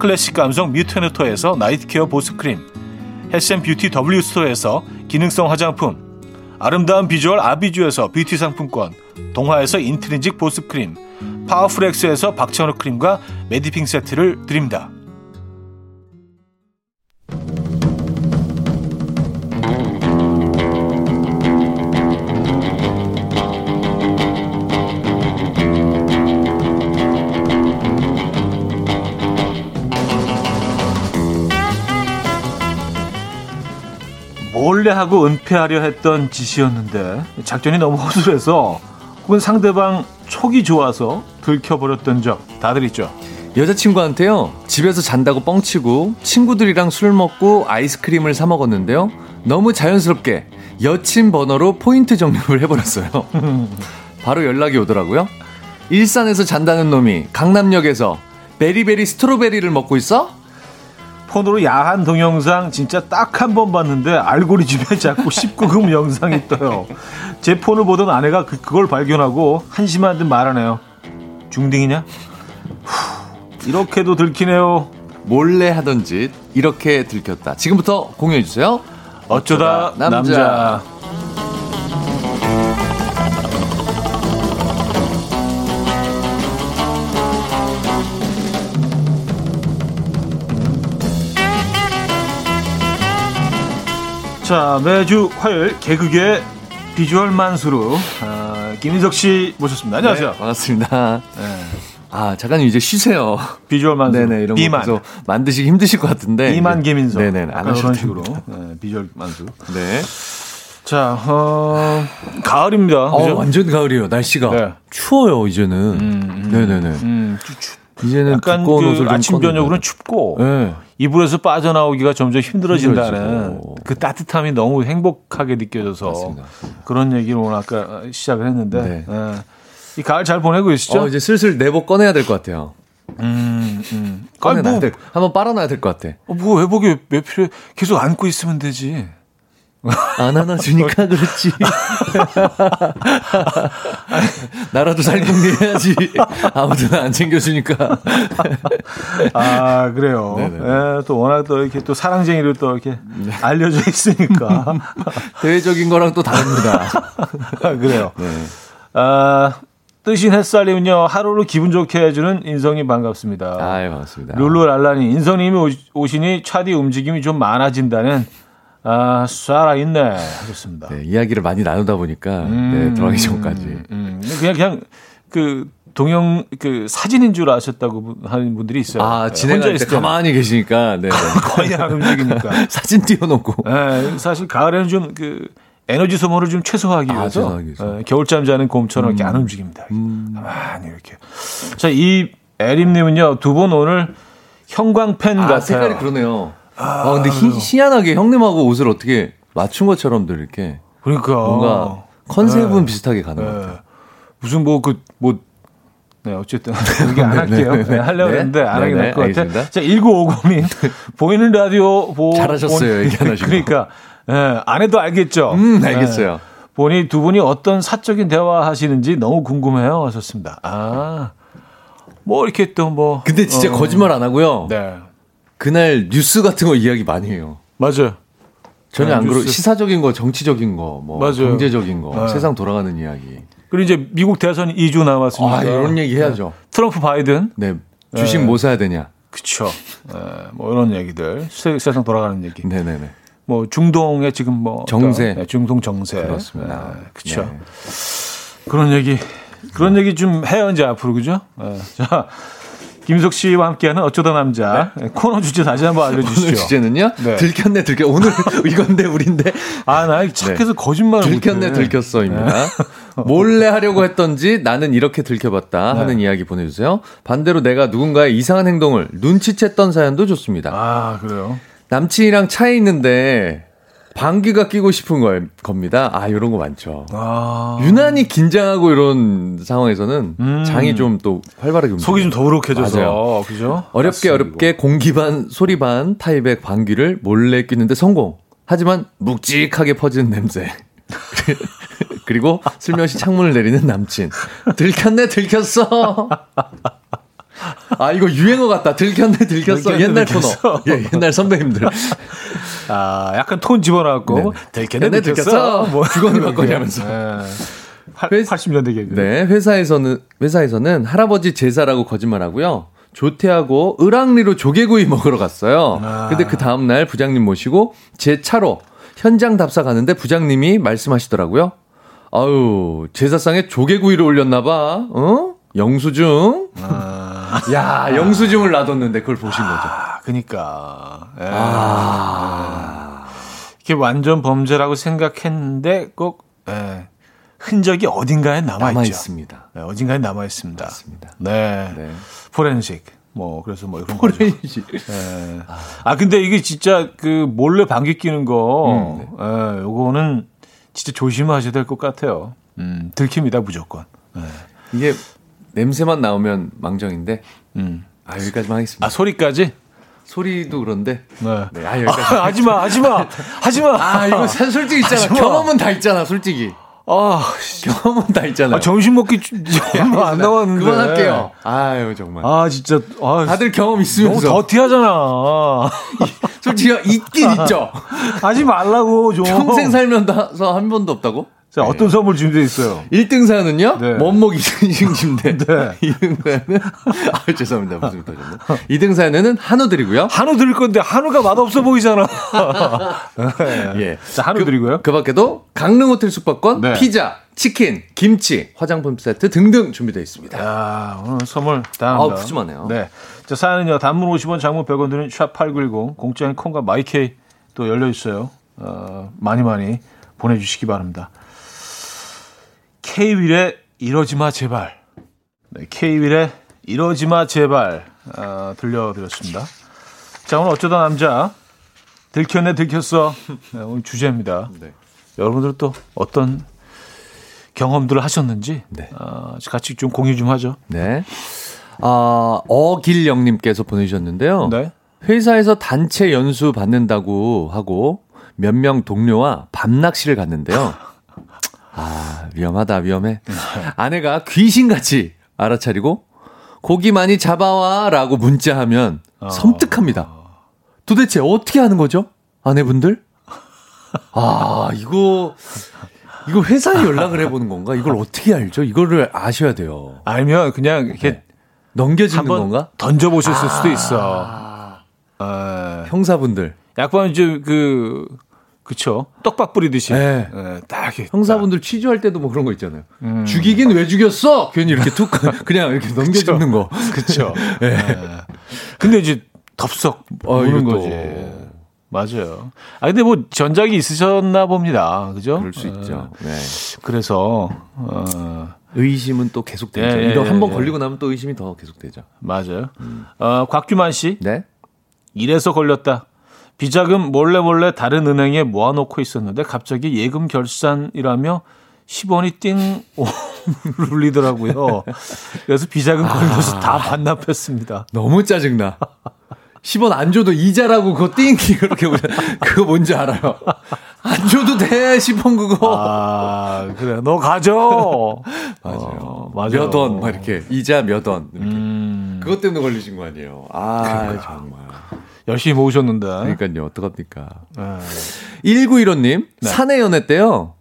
클래식 감성 뮤테너토에서 night care 보습크림 헬센뷰티 W스토어에서 기능성 화장품 아름다운 비주얼 아비주에서 뷰티 상품권 동화에서 인트리직 보습크림 파워풀엑스에서 박찬호 크림과 메디핑 세트를 드립니다. 몰래 하고 은폐하려 했던 짓이었는데 작전이 너무 허술해서 혹은 상대방 촉이 좋아서 들켜버렸던 적 다들 있죠. 여자친구한테요 집에서 잔다고 뻥치고 친구들이랑 술 먹고 아이스크림을 사 먹었는데요 너무 자연스럽게 여친 번호로 포인트 정립을 해버렸어요 바로 연락이 오더라고요 일산에서 잔다는 놈이 강남역에서 베리베리 스트로베리를 먹고 있어? 폰으로 야한 동영상 진짜 딱 한 번 봤는데 알고리즘에 자꾸 19금 영상이 떠요. 제 폰을 보던 아내가 그, 그걸 발견하고 한심한 듯 말하네요. 중딩이냐? 후, 이렇게도 들키네요. 몰래 하던 짓 이렇게 들켰다 지금부터 공유해 주세요 어쩌다, 남자. 남자. 자 매주 화요일 개그계 비주얼 만수로 아, 김인석 씨 모셨습니다. 안녕하세요. 네, 반갑습니다 네. 아 작가님 이제 쉬세요 비주얼 만수. 네네 이런 비만. 거 만드시기 힘드실 것 같은데 비만 김인석. 네네 안 됩니다. 식으로 네, 비주얼 만수. 네 자, 어, 가을입니다. 어, 그죠? 완전 가을이에요. 날씨가 네. 추워요 이제는. 네네네. 음, 추- 추- 이제는 약간 그좀 아침 저녁으로는. 춥고 네. 이불에서 빠져나오기가 점점 힘들어진다는. 그 따뜻함이 너무 행복하게 느껴져서 맞습니다. 그런 얘기를 오늘 아까 시작을 했는데 네. 예. 이 가을 잘 보내고 계시죠? 어, 이제 슬슬 내복 꺼내야 될 것 같아요. 음, 음. 꺼내놔야 뭐, 될, 한번 빨아놔야 될 것 같아. 어, 뭐 외복이 왜 필요해? 계속 안고 있으면 되지. 안 안아주니까 그렇지. 나라도 살 궁리해야지. 아무튼 안 챙겨주니까. 아, 그래요. 네네. 예, 또 워낙 또 이렇게 또 사랑쟁이로 또 이렇게 알려져 있으니까. 대외적인 거랑 또 다릅니다. 아, 그래요. 네. 아, 뜨신 햇살님은요, 하루를 기분 좋게 해주는 인성이 반갑습니다. 아유, 반갑습니다. 룰루랄라니, 인성님이 오- 오시니 차디 움직임이 좀 많아진다는, 아, 살아있네. 하셨습니다. 네, 이야기를 많이 나누다 보니까 네, 들어가기 전까지. 음, 그냥, 그냥, 그, 동영, 그, 사진인 줄 아셨다고 하는 분들이 있어요. 아, 네, 진행할 때 있을 때는 가만히 계시니까 네. 거의 안 움직이니까. 사진 띄워놓고. 네, 사실 가을에는 좀 그, 에너지 소모를 좀 최소화하기 아, 위해서 위해서. 예, 겨울잠 자는 곰처럼 이렇게 안 움직입니다. 가만히 이렇게. 자, 이 에림님은요 두 분 오늘 형광펜 아, 같아요. 색깔이 그러네요. 아, 근데 희, 희한하게 형님하고 옷을 어떻게 맞춘 것처럼들 이렇게 그러니까 뭔가 컨셉은 네. 비슷하게 가는 것 예. 같아요. 무슨 뭐 그 뭐 네, 어쨌든 얘기 안 할게요. 네, 하려고 네. 했는데 안 네, 하게 네, 될것 같아요. 자, 1950님 보이는 라디오 보 잘하셨어요, 본- 얘기 안 하시고. 그러니까 예, 안 해도 알겠죠. 음, 알겠어요. 예, 보니 두 분이 어떤 사적인 대화 하시는지 너무 궁금해요. 하셨습니다. 아, 뭐 이렇게 또 뭐. 근데 진짜 어, 거짓말 안 하고요. 네, 그날 뉴스 같은 거 이야기 많이 해요. 맞아요. 전혀 네, 안 그러고. 시사적인 거, 정치적인 거, 뭐 맞아요. 경제적인 거, 네. 세상 돌아가는 이야기. 그리고 이제 미국 대선 2주 남았으니까. 아, 이런 얘기 해야죠. 트럼프 바이든. 네. 주식 네. 뭐 사야 되냐? 그쵸. 예, 뭐 이런 얘기들. 세, 세상 돌아가는 얘기. 네, 네, 네. 뭐 중동의 지금 뭐 정세. 네, 중동 정세 그렇습니다. 네, 그렇죠. 네. 그런 얘기 그런 얘기 좀 해요 이제 앞으로 그죠? 네. 자 김석 씨와 함께하는 어쩌다 남자 네, 코너 주제 다시 한번 알려주시죠. 주제는요? 네. 들켰네, 들켰. 오늘 이건데 우린데 아나 착해서 거짓말을 들켰네, 못해. 들켰어입니다. 몰래 하려고 했던지 나는 이렇게 들켜봤다 하는 네. 이야기 보내주세요. 반대로 내가 누군가의 이상한 행동을 눈치챘던 사연도 좋습니다. 아 그래요. 남친이랑 차에 있는데 방귀가 끼고 싶은 거, 겁니다. 아, 이런 거 많죠. 아 유난히 긴장하고 이런 상황에서는 음. 장이 좀 또 활발하게 움직여요. 속이 좀 더부룩해져서 맞아요. 그죠? 어렵게 어렵게 공기 반 소리 반 타입의 방귀를 몰래 뀌는데 성공. 하지만 묵직하게 퍼지는 냄새. 그리고 슬며시 창문을 내리는 남친. 들켰네 들켰어. 아 이거 유행어 같다. 들켰네 들켰어. 들켰네, 옛날 들켰어. 코너. 예, 옛날 선배님들. 아 약간 톤 집어넣고 네. 들켰네 들켰어. 뭐 주거니. 네. 회- 80년대 개그. 네, 회사에서는 회사에서는 할아버지 제사라고 거짓말하고요. 조퇴하고 을왕리로 조개구이 먹으러 갔어요. 아. 근데 그 다음 날 부장님 모시고 제 차로 현장 답사 가는데 부장님이 말씀하시더라고요. 아유, 제사상에 조개구이를 올렸나 봐. 어? 영수증? 아, 야, 영수증을 놔뒀는데 그걸 보신 거죠. 아, 그니까. 예. 아. 이게 완전 범죄라고 생각했는데 꼭 예, 흔적이 어딘가에 남아 남아 있죠. 있습니다. 네, 어딘가에 남아 있습니다. 맞습니다. 네. 네. 포렌식. 뭐 그래서 뭐 이런 거죠. 포렌식. 예. 아 근데 이게 진짜 그 몰래 방귀 끼는 거, 음, 예, 요거는 진짜 조심하셔야 될 것 같아요. 음, 들킵니다 무조건. 예. 이게 냄새만 나오면 망정인데 음. 아, 여기까지만 하겠습니다. 아 소리까지? 소리도 그런데 네. 네, 아, 여기까지. 하지 마, 하지 마, 하지 마. 아, 이거 사- 솔직히 있잖아. 하지 마. 경험은 다 있잖아, 솔직히. 아, 경험은 다 있잖아. 아, 점심 먹기 좀- 얼마 안 남았는데. 그만할게요. 아유, 정말. 아, 진짜. 아, 다들 경험 너무 있으면서. 더티하잖아. 솔직히 있긴 있죠. 하지 말라고 좀. 평생 살면서 한 번도 없다고? 자, 어떤 선물 준비되어 있어요? 1등 사연은요? 네. 원목 2등 침대. 네. 2등 사연은, 아, 죄송합니다. 무슨 터졌네. 2등 사연은 한우 드리고요. 한우 드릴 건데 한우가 맛없어 보이잖아. 예. 자, 한우 그, 드리고요. 그 밖에도 강릉 호텔 숙박권, 네. 피자, 치킨, 김치, 화장품 세트 등등 준비되어 있습니다. 야, 오늘 선물 다양합니다. 아우, 푸짐하네요. 네. 자, 사연은요. 단문 50원, 장문 100원 드는 샵8910 공짜인 콩과 마이케이 또 열려 있어요. 어, 많이 많이 보내 주시기 바랍니다. K-윌의 이러지 마 제발. 네, K-윌의 이러지 마 제발 어, 들려드렸습니다. 자, 오늘 어쩌다 남자 들켰네 들켰어. 네, 오늘 주제입니다. 네. 여러분들 또 어떤 경험들을 하셨는지 네. 어, 같이 좀 공유 좀 하죠. 네. 아, 어길영님께서 보내주셨는데요. 네. 회사에서 단체 연수 받는다고 하고 몇 명 동료와 밤낚시를 갔는데요. 아, 위험하다, 위험해. 아내가 귀신같이 알아차리고 고기 많이 잡아와 라고 문자하면 섬뜩합니다. 도대체 어떻게 하는 거죠? 아내분들? 아, 이거, 이거 회사에 연락을 해보는 건가? 이걸 어떻게 알죠? 이거를 아셔야 돼요. 알면 그냥 이렇게 네. 넘겨주는 한번 건가? 던져보셨을 수도 있어. 어, 형사분들. 약간 이제 그 그쵸 떡밥 뿌리듯이 네. 예, 딱 형사분들 취조할 때도 뭐 그런 거 있잖아요. 음. 죽이긴 왜 죽였어? 괜히 이렇게 툭 그냥 이렇게 넘겨주는 거. 딱, 그쵸. 예. 근데 이제 덥석 어, 보는 이것도. 거지. 맞아요. 아 근데 뭐 전작이 있으셨나 봅니다. 그죠? 그럴 수 있죠. 네. 그래서 어 의심은 또 계속되죠. 예, 예, 이거 한번 예. 걸리고 나면 또 의심이 더 계속되죠. 맞아요. 어 곽규만 씨 네. 이래서 걸렸다. 비자금 몰래 몰래 다른 은행에 모아놓고 있었는데 갑자기 예금 결산이라며 10원이 띵 울리더라고요. 그래서 비자금 걸려서 다 반납했습니다. 너무 짜증나. 10원 안 줘도 이자라고 그거 띵기 그렇게 보자. 그거 뭔지 알아요. 안 줘도 돼 10원 그거. 아 그래 너 가져. 맞아요. 어, 맞아요. 몇 원, 막 이렇게. 이자 몇 원. 이렇게. 음, 그것 때문에 걸리신 거 아니에요. 아, 정말. 열심히 모으셨는데. 그러니까요. 어떡합니까. 예. 1915님, 사내 연애 때요.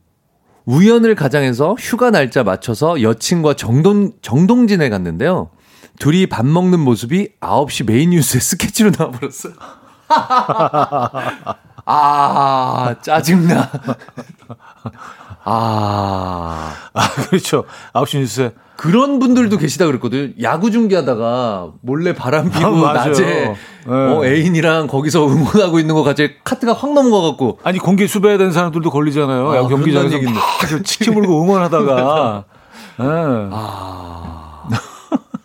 우연을 가장해서 휴가 날짜 맞춰서 여친과 정동, 정동진에 갔는데요. 둘이 밥 먹는 모습이 9시 메인 뉴스에 스케치로 나와버렸어요. 아, 짜증나. 아, 아 그렇죠. 9시 뉴스에 그런 분들도 계시다 그랬거든요. 야구 중계하다가 몰래 바람 피고 아. 낮에 네. 어, 애인이랑 거기서 응원하고 있는 거 갑자기 카트가 확 넘어가갖고 아니 공개 수배된 사람들도 걸리잖아요. 아, 야구 경기장에서 막 치킨 물고 응원하다가. 예.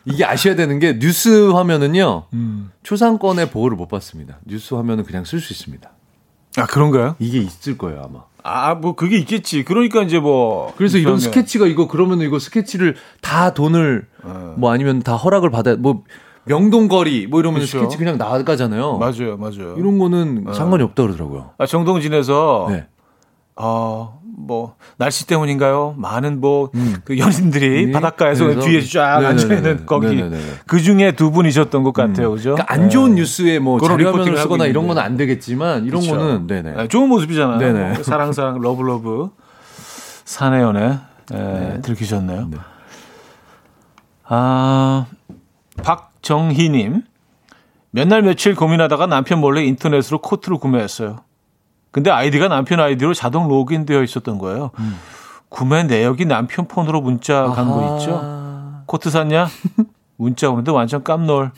이게 아셔야 되는 게 뉴스 화면은요 음. 초상권의 보호를 못 받습니다. 뉴스 화면은 그냥 쓸 수 있습니다. 아 그런가요? 이게 있을 거예요 아마. 아 뭐 그게 있겠지. 그러니까 이제 뭐 그래서 이런 스케치가 이거 그러면 이거 스케치를 다 돈을 어. 뭐 아니면 다 허락을 받아 뭐 명동거리 뭐 이러면 그렇죠. 스케치 그냥 나가잖아요. 맞아요, 맞아요. 이런 거는 상관이 없다 그러더라고요. 아, 정동진에서 네. 어, 뭐, 날씨 때문인가요? 많은 뭐, 그 연인들이 네. 바닷가에서 그래서- 뒤에 쫙 네네네네. 앉아 있는 거기. 네네네. 그 중에 두 분이셨던 것 같아요. 그죠? 그러니까 안 좋은 네. 뉴스에 뭐 그런 reporting을 하고 이런. 건 안 되겠지만 이런 그쵸. 거는 네네. 네, 좋은 모습이잖아요. 뭐 사랑, 사랑, love, love. 사내 연애. 예, 네. 들키셨네요. 아, 박정희님. 몇 날 며칠 고민하다가 남편 몰래 인터넷으로 코트를 구매했어요. 근데 아이디가 남편 아이디로 자동 로그인 되어 있었던 거예요. 구매 내역이 남편 폰으로 문자 간 거 있죠? 코트 샀냐? 문자 오는데 완전 깜놀.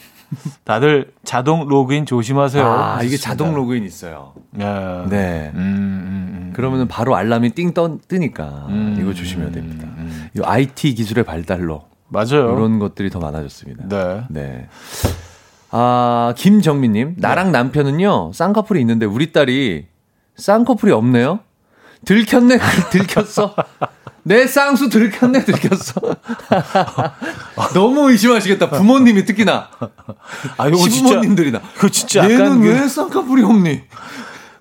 다들 자동 로그인 조심하세요. 아, 이게. 자동 로그인 있어요. 예. 네. 음, 음, 음. 그러면은 바로 알람이 띵 떠, 뜨니까 음, 이거 조심해야 됩니다. 음. 이 IT 기술의 발달로 맞아요. 이런 것들이 더 많아졌습니다. 네. 네. 아, 김정민님, 나랑 남편은요, 쌍꺼풀이 있는데 우리 딸이 쌍꺼풀이 없네요? 들켰네, 들켰어. 내 쌍수 들켰네, 들켰어. 너무 의심하시겠다. 부모님이 특히나. 아, 이거 진짜 시부모님들이나. 그거 진짜 얘는 그- 왜 쌍꺼풀이 없니?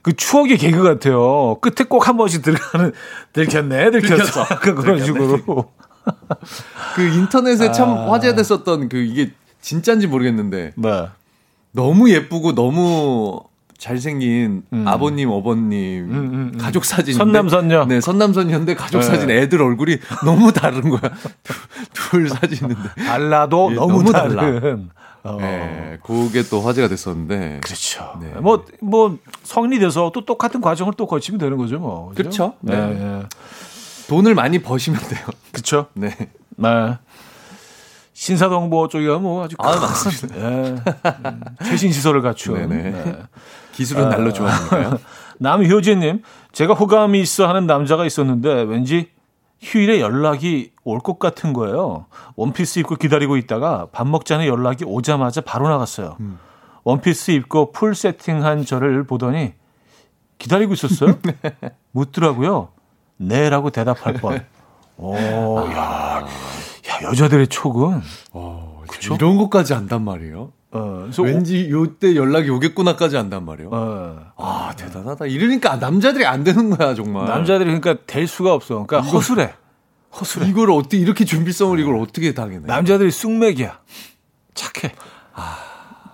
그 추억의 개그 같아요. 끝에 꼭 한 번씩 들어가는 들켰네, 들켰어. 들켰어. 그런 식으로. 그 인터넷에 참 아. 화제됐었던 그 이게 진짜인지 모르겠는데 네. 너무 예쁘고 너무 잘생긴 아버님, 어버님 음, 가족 사진 선남선녀. 네, 선남선녀인데 가족 네. 사진 애들 얼굴이 너무 다른 거야. 둘, 둘 사진인데. 달라도 예, 너무, 너무 달라. 어. 네, 그게 또 화제가 됐었는데. 그렇죠. 네. 뭐, 뭐, 성인이 돼서 또 똑같은 과정을 또 거치면 되는 거죠, 뭐. 그렇죠. 네. 네. 네. 돈을 많이 버시면 돼요. 그렇죠. 네. 네. 신사동보 쪽이가 뭐 아주 아, 큰, 맞습니다. 예. 음, 최신 시설을 갖춘. 네네. 네. 기술은 날로 좋아하니까요. 남효진님, 제가 호감이 있어 하는 남자가 있었는데 왠지 휴일에 연락이 올 것 같은 거예요. 원피스 입고 기다리고 있다가 밥 먹자는 연락이 오자마자 바로 나갔어요. 원피스 입고 풀 세팅한 저를 보더니 기다리고 있었어요? 묻더라고요. 네라고 대답할 뻔. 오, 야, 야 여자들의 촉은. 그쵸? 이런 것까지 안단 말이에요. 어, 왠지 요때 연락이 오겠구나까지 안단 말이에요. 어, 아, 대단하다. 이러니까 남자들이 안 되는 거야, 정말. 남자들이 그러니까 될 수가 없어. 그러니까 허술해. 허술해. 이걸 어떻게 이렇게 준비성을 이걸 어떻게 당해내? 남자들이 쑥맥이야. 착해.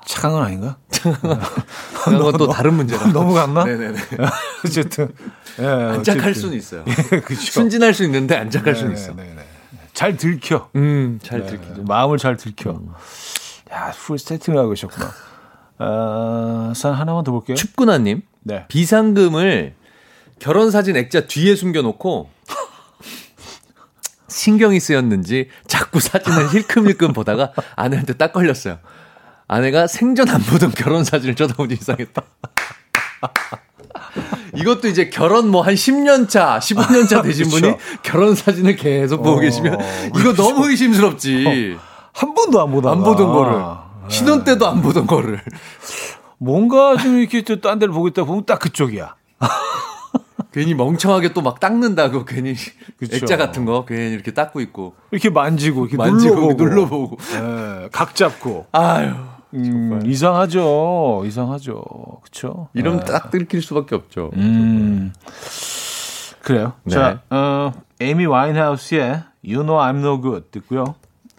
착한 건 아닌가? 그런 건또 다른 문제라. 너무 갔나? 네네네. 어쨌든. 예, 안착할. 수는 있어요. 그쵸. 순진할 수 있는데 안착할 수는 네, 있어. 네, 네. 잘 들켜. 음, 잘 네, 들키죠. 마음을 잘 들켜. 야, 풀 세팅을 하고 계셨구나. 아, 산 하나만 더 볼게요. 춥구나님 네. 비상금을 결혼 사진 액자 뒤에 숨겨놓고 신경이 쓰였는지 자꾸 사진을 힐끔힐끔 보다가 아내한테 딱 걸렸어요. 아내가 생전 안 보던 결혼 사진을 쳐다보니 이상했다. 이것도 이제 결혼 뭐 한 10년 차, 15년 차 되신 그쵸. 분이 결혼 사진을 계속 보고 어, 계시면 이거 너무 의심스럽지. 한 번도 안 보다가 안 보던 거를. 네. 신혼 때도 안 보던 거를. 뭔가 좀 이렇게 또딴 데를 보고 있다 보면 딱 그쪽이야. 괜히 멍청하게 또 막 닦는다고 괜히 그쵸. 액자 같은 거 괜히 이렇게 닦고 있고 이렇게 만지고 이렇게 만지고 눌러보고, 눌러보고. 예, 각 잡고. 아유. 음, 이상하죠. 이상하죠. 그쵸? 이러면 예. 딱 들킬 수밖에 없죠. 음. 그래요. 네. 자, 어, 에이미 와인하우스의 You Know I'm No Good 듣고요.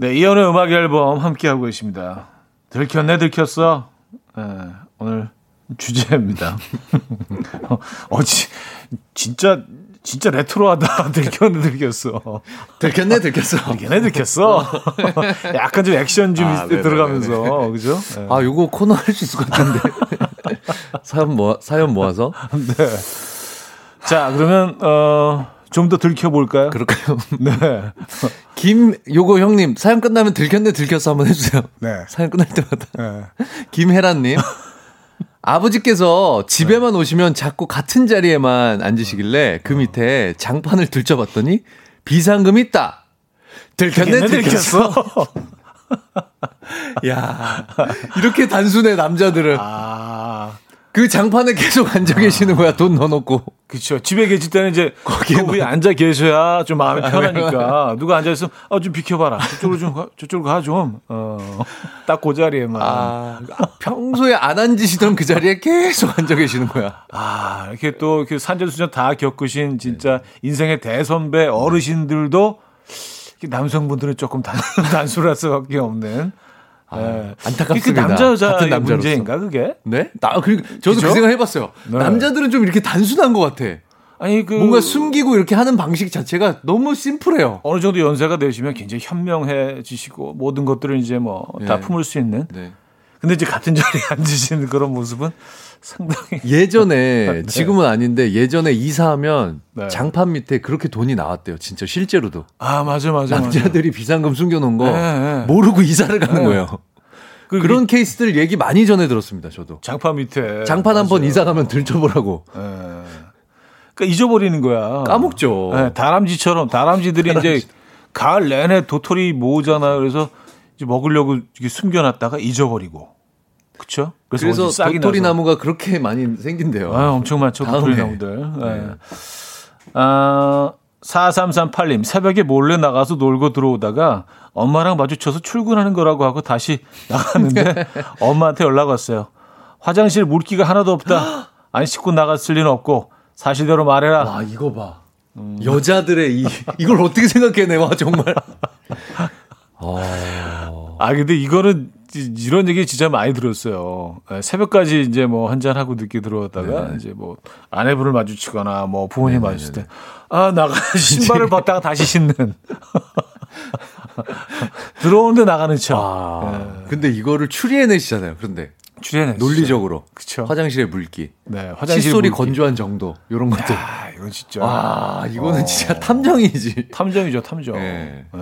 네, 이연의 음악 앨범 함께하고 계십니다. 들켰네, 들켰어. 예, 오늘 주제입니다. 어, 지, 진짜, 진짜 레트로하다. 들켰네, 들켰어. 들켰네, 들켰어. 들켰네, 들켰어. 약간 좀 액션 좀 아. 들어가면서, 그죠? 예. 아, 요거 코너 할 수 있을 것 같은데. 사연 모, 사연 모아서? 네. 자, 그러면, 어, 좀 더 들켜볼까요? 그럴까요? 네. 김, 요거 형님, 사연 끝나면 들켰네, 들켰어 한번 해주세요. 네. 사연 끝날 때마다. 네. 김혜란님. 아버지께서 집에만 오시면 자꾸 같은 자리에만 앉으시길래 그 밑에 장판을 들춰봤더니 비상금 있다. 들켰네, 들켰어. 야 이렇게 단순해, 남자들은. 아. 그 장판에 계속 앉아 계시는 거야, 돈 넣어놓고. 그쵸. 집에 계실 때는 이제 거기에 위에 앉아 계셔야 좀 마음이 편하니까 누가 앉아 있으면 아 좀 비켜봐라. 저쪽으로 좀 가, 저쪽으로 가 좀. 어. 딱 그 자리에만. 아. 아, 평소에 안 앉으시던 그 자리에 계속 앉아 계시는 거야. 아, 이렇게 또그 산전수전 다 겪으신 진짜 인생의 대선배 어르신들도 남성분들은 조금 단, 단순할 수밖에 없는. 예. 안타깝습니다. 그 남자 여자의 같은 남자로서. 문제인가 그게? 네? 나, 그, 저도 그죠? 그 생각 해봤어요. 네. 남자들은 좀 이렇게 단순한 것 같아. 아니 그 뭔가 숨기고 이렇게 하는 방식 자체가 너무 심플해요. 어느 정도 연세가 되시면 굉장히 현명해지시고 모든 것들을 이제 뭐다 네. 품을 수 있는. 네. 근데 이제 같은 자리에 앉으시는 그런 모습은 상당히 예전에, 지금은 아닌데 예전에 이사하면 네. 장판 밑에 그렇게 돈이 나왔대요. 진짜 실제로도. 아 맞아 맞아 남자들이 비상금 숨겨놓은 거 네, 네. 모르고 이사를 가는 네. 거예요. 그 그런 케이스들 얘기 많이 전해 들었습니다, 저도. 장판 밑에 장판 한 번. 이사 가면 들춰보라고. 예. 그러니까 잊어버리는 거야. 까먹죠. 예, 다람쥐처럼 다람쥐들이 이제 가을 내내 도토리 모으잖아요. 그래서 이제 먹으려고 이렇게 숨겨놨다가 잊어버리고. 그쵸? 그래서 싹이 도토리 나서. 나무가 그렇게 많이 생긴대요. 아, 엄청 많죠. 도토리 나무들. 예. 네. 아, 4338님, 새벽에 몰래 나가서 놀고 들어오다가 엄마랑 마주쳐서 출근하는 거라고 하고 다시 나갔는데 엄마한테 연락 왔어요. 화장실 물기가 하나도 없다. 안 씻고 나갔을 리는 없고 사실대로 말해라. 와, 이거 봐. 여자들의 이, 이걸 어떻게 생각해내, 와, 정말. 어, 아, 근데 이거는 이- 이런 얘기 진짜 많이 들었어요. 예, 새벽까지 이제 뭐 한잔하고 늦게 들어왔다가 네. 이제 뭐 아내분을 마주치거나 뭐 부모님 마주칠 때, 아, 나가, 신발을 벗다가 다시 신는. 들어오는데 나가는 척. 아, 근데 이거를 추리해내시잖아요, 그런데. 출연해. 논리적으로. 그쵸. 화장실의 물기. 네, 화장실 칫솔이 물기. 건조한 정도. 요런 것들. 아, 이건 진짜. 아, 이거는 어. 진짜 탐정이지. 탐정이죠, 탐정. 네. 예.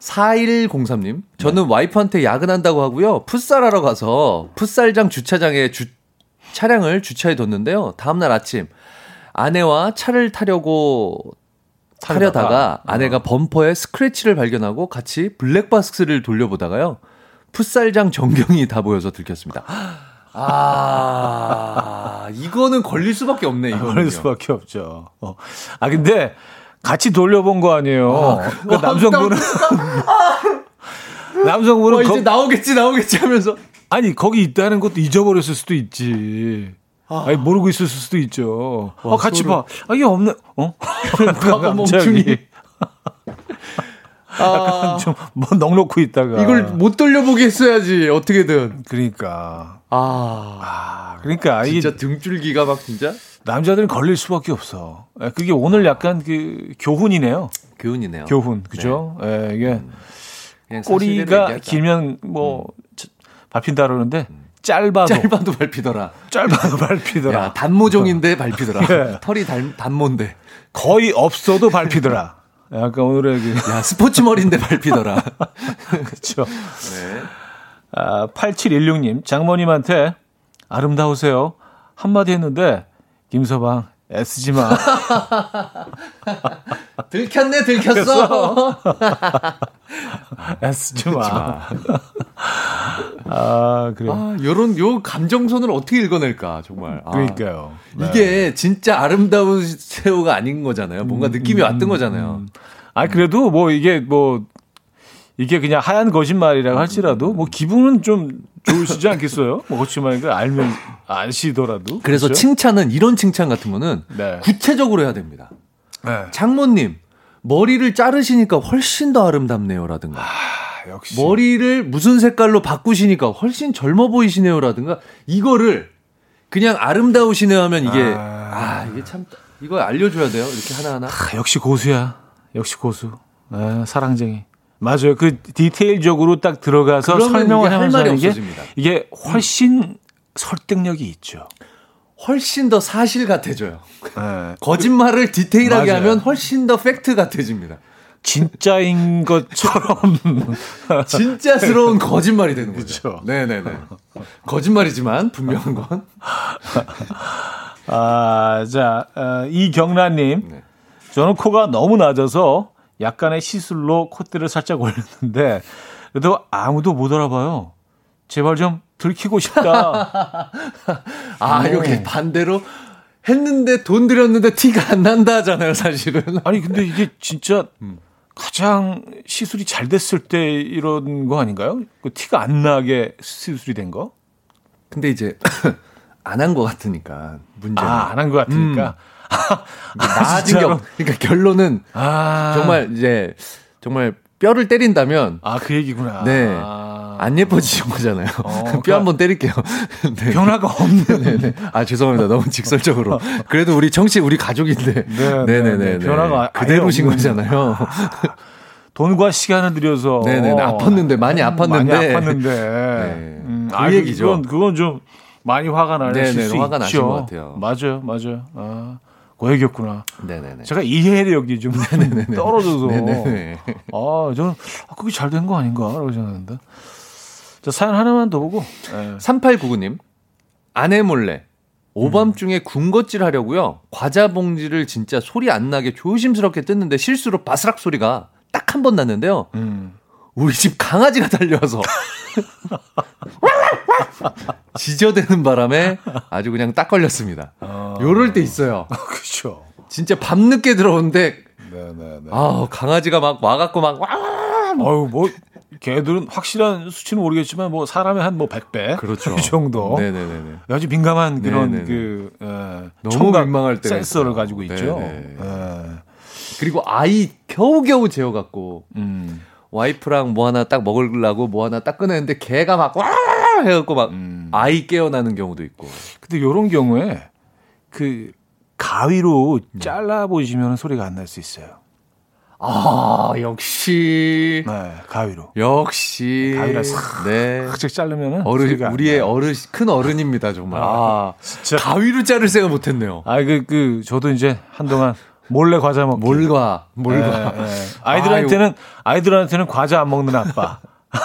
4103님. 저는 와이프한테 야근한다고 하고요. 풋살하러 가서 풋살장 주차장에 주, 차량을 주차해 뒀는데요. 다음날 아침 아내와 차를 타려고 타려다가 타려다가. 아내가 범퍼에 스크래치를 발견하고 같이 블랙박스를 돌려보다가요. 풋살장 전경이 다 보여서 들켰습니다. 아, 이거는 걸릴 수밖에 없네, 이거는. 걸릴 수밖에 없죠. 어. 아, 근데 같이 돌려본 거 아니에요. 그 남성분은. 남성분은 와, 이제 거- 나오겠지, 나오겠지 하면서. 아니 거기 있다는 것도 잊어버렸을 수도 있지. 아. 니 모르고 있을 수도 있죠. 와, 어, 같이 소름. 봐. 아, 이게 없네. 어? 과거 멈춤이. 아, 좀뭐 넉넉히 있다가. 이걸 못 돌려보게 했어야지, 어떻게든. 그러니까. 아, 아, 그러니까 이 진짜 등줄기가 막 진짜 남자들은 걸릴 수밖에 없어. 예, 그게 오늘 약간 그 교훈이네요. 교훈이네요. 교훈, 그죠? 예, 이게 그냥 사실대로 꼬리가 얘기하자. 길면 뭐 자- 밟힌다 그러는데 짧아도 짧아도 밟히더라. 짧아도 밟히더라. 야, 단모종인데 밟히더라. 예. 털이 단, 단모인데. 거의 없어도 밟히더라. 약간 오늘의 그 야, 스포츠 머리인데 밟히더라. 그렇죠. 네. 아, 8716님, 장모님한테 아름다우세요. 한마디 했는데, 김서방, 애쓰지 마. 들켰네, 들켰어. 애쓰지 마. 아, 그래요. 아, 요런, 요 감정선을 어떻게 읽어낼까, 정말. 아, 그러니까요. 네. 이게 진짜 아름다운 새우가 아닌 거잖아요. 뭔가 느낌이 왔던 거잖아요. 아, 그래도 뭐 이게 뭐, 이게 그냥 하얀 거짓말이라고 할지라도, 뭐 기분은 좀 좋으시지 않겠어요? 뭐 거짓말이니까 알면, 아시더라도. 그래서 그렇죠? 칭찬은, 이런 칭찬 같은 거는 네. 구체적으로 해야 됩니다. 네. 장모님, 머리를 자르시니까 훨씬 더 아름답네요라든가. 아, 역시. 머리를 무슨 색깔로 바꾸시니까 훨씬 젊어 보이시네요라든가 이거를 그냥 아름다우시네요 하면 이게 아, 아. 이게 참 이거 알려줘야 돼요 이렇게 하나 하나 아, 역시 고수야. 역시 고수. 아, 사랑쟁이. 맞아요. 그 디테일적으로 딱 들어가서 설명을 하면서 말이 하는 게 없어집니다. 이게 훨씬 설득력이 있죠. 훨씬 더 사실 같아져요 예. 거짓말을 디테일하게 맞아요. 하면 훨씬 더 팩트 같아집니다 진짜인 것처럼 진짜스러운 거짓말이 되는 거죠. 네네네 거짓말이지만 분명한 건 아, 자, 어, 이경란님. 네. 저는 코가 너무 낮아서 약간의 시술로 콧대를 살짝 올렸는데, 그래도 아무도 못 알아봐요. 제발 좀 들키고 싶다. 아 오. 이렇게 반대로 했는데 돈 들였는데 티가 안 난다 하잖아요 사실은 아니, 근데 이게 진짜 음. 가장 시술이 잘 됐을 때 이런 거 아닌가요? 그 티가 안 나게 시술이 된 거? 근데 이제 안 한 것 같으니까 문제는 아, 안 한 것 같으니까. 나아진 진짜로? 경 그러니까 결론은 아. 정말 이제 정말 뼈를 때린다면 아, 그 얘기구나. 네. 아, 안 예뻐지신 거잖아요. 어, 뼈 한번 때릴게요. 네. 변화가 없는. 네네. 아 죄송합니다. 너무 직설적으로. 그래도 우리 청취 우리 가족인데. 네, 네네네. 네, 변화가 아예 그대로신. 거잖아요. 돈과 시간을 들여서 네네네. 아팠는데 많이 아팠는데. 많이 아팠는데 네. 음, 그 얘기죠. 그건 그건 좀 많이 화가 나실 네네, 수 화가 있죠. 나신 것 같아요. 맞아요. 맞아요. 아, 그 얘기였구나. 네네네. 제가 이해력이 좀 떨어져서 네네네. 아 저는 아, 그게 잘 된 거 아닌가라고 생각했는데. 자 사연 하나만 더 보고. 예. 3899님. 아내 몰래 오밤중에 군것질 하려고요. 과자 봉지를 진짜 소리 안 나게 조심스럽게 뜯는데 실수로 바스락 소리가 딱 한 번 났는데요. 음. 우리 집 강아지가 달려와서 지저대는 바람에 아주 그냥 딱 걸렸습니다. 요럴 때 있어요. 그렇죠. 진짜 밤늦게 들어오는데 네네네. 아 강아지가 막 와갖고 막 와. 아유 뭐 걔들은 확실한 수치는 모르겠지만 뭐 사람의 한 뭐 100배 그렇죠. 이 정도. 네네네네. 아주 민감한 그런 네네네. 그 에, 너무 청각 민망할 때가 센서를. 가지고 있죠. 네네. 예. 그리고 아이 겨우겨우 재워갖고 음. 와이프랑 뭐 하나 딱 먹으려고 뭐 하나 딱 꺼냈는데 걔가 막 와 해갖고 막 음. 아이 깨어나는 경우도 있고. 근데 이런 경우에 그 가위로 잘라 보시면 소리가 안 날 수 있어요. 아 역시 네, 가위로. 역시 가위로 싹 네. 살짝 자르면은 어른 우리의. 어른 큰 어른입니다 정말. 아, 진짜. 가위로 자를 생각 못했네요. 아, 그, 그, 저도 이제 한동안 몰래 과자 먹기. 몰과 몰과. 예, 예. 아이들한테는, 아이들한테는 과자 안 먹는 아빠.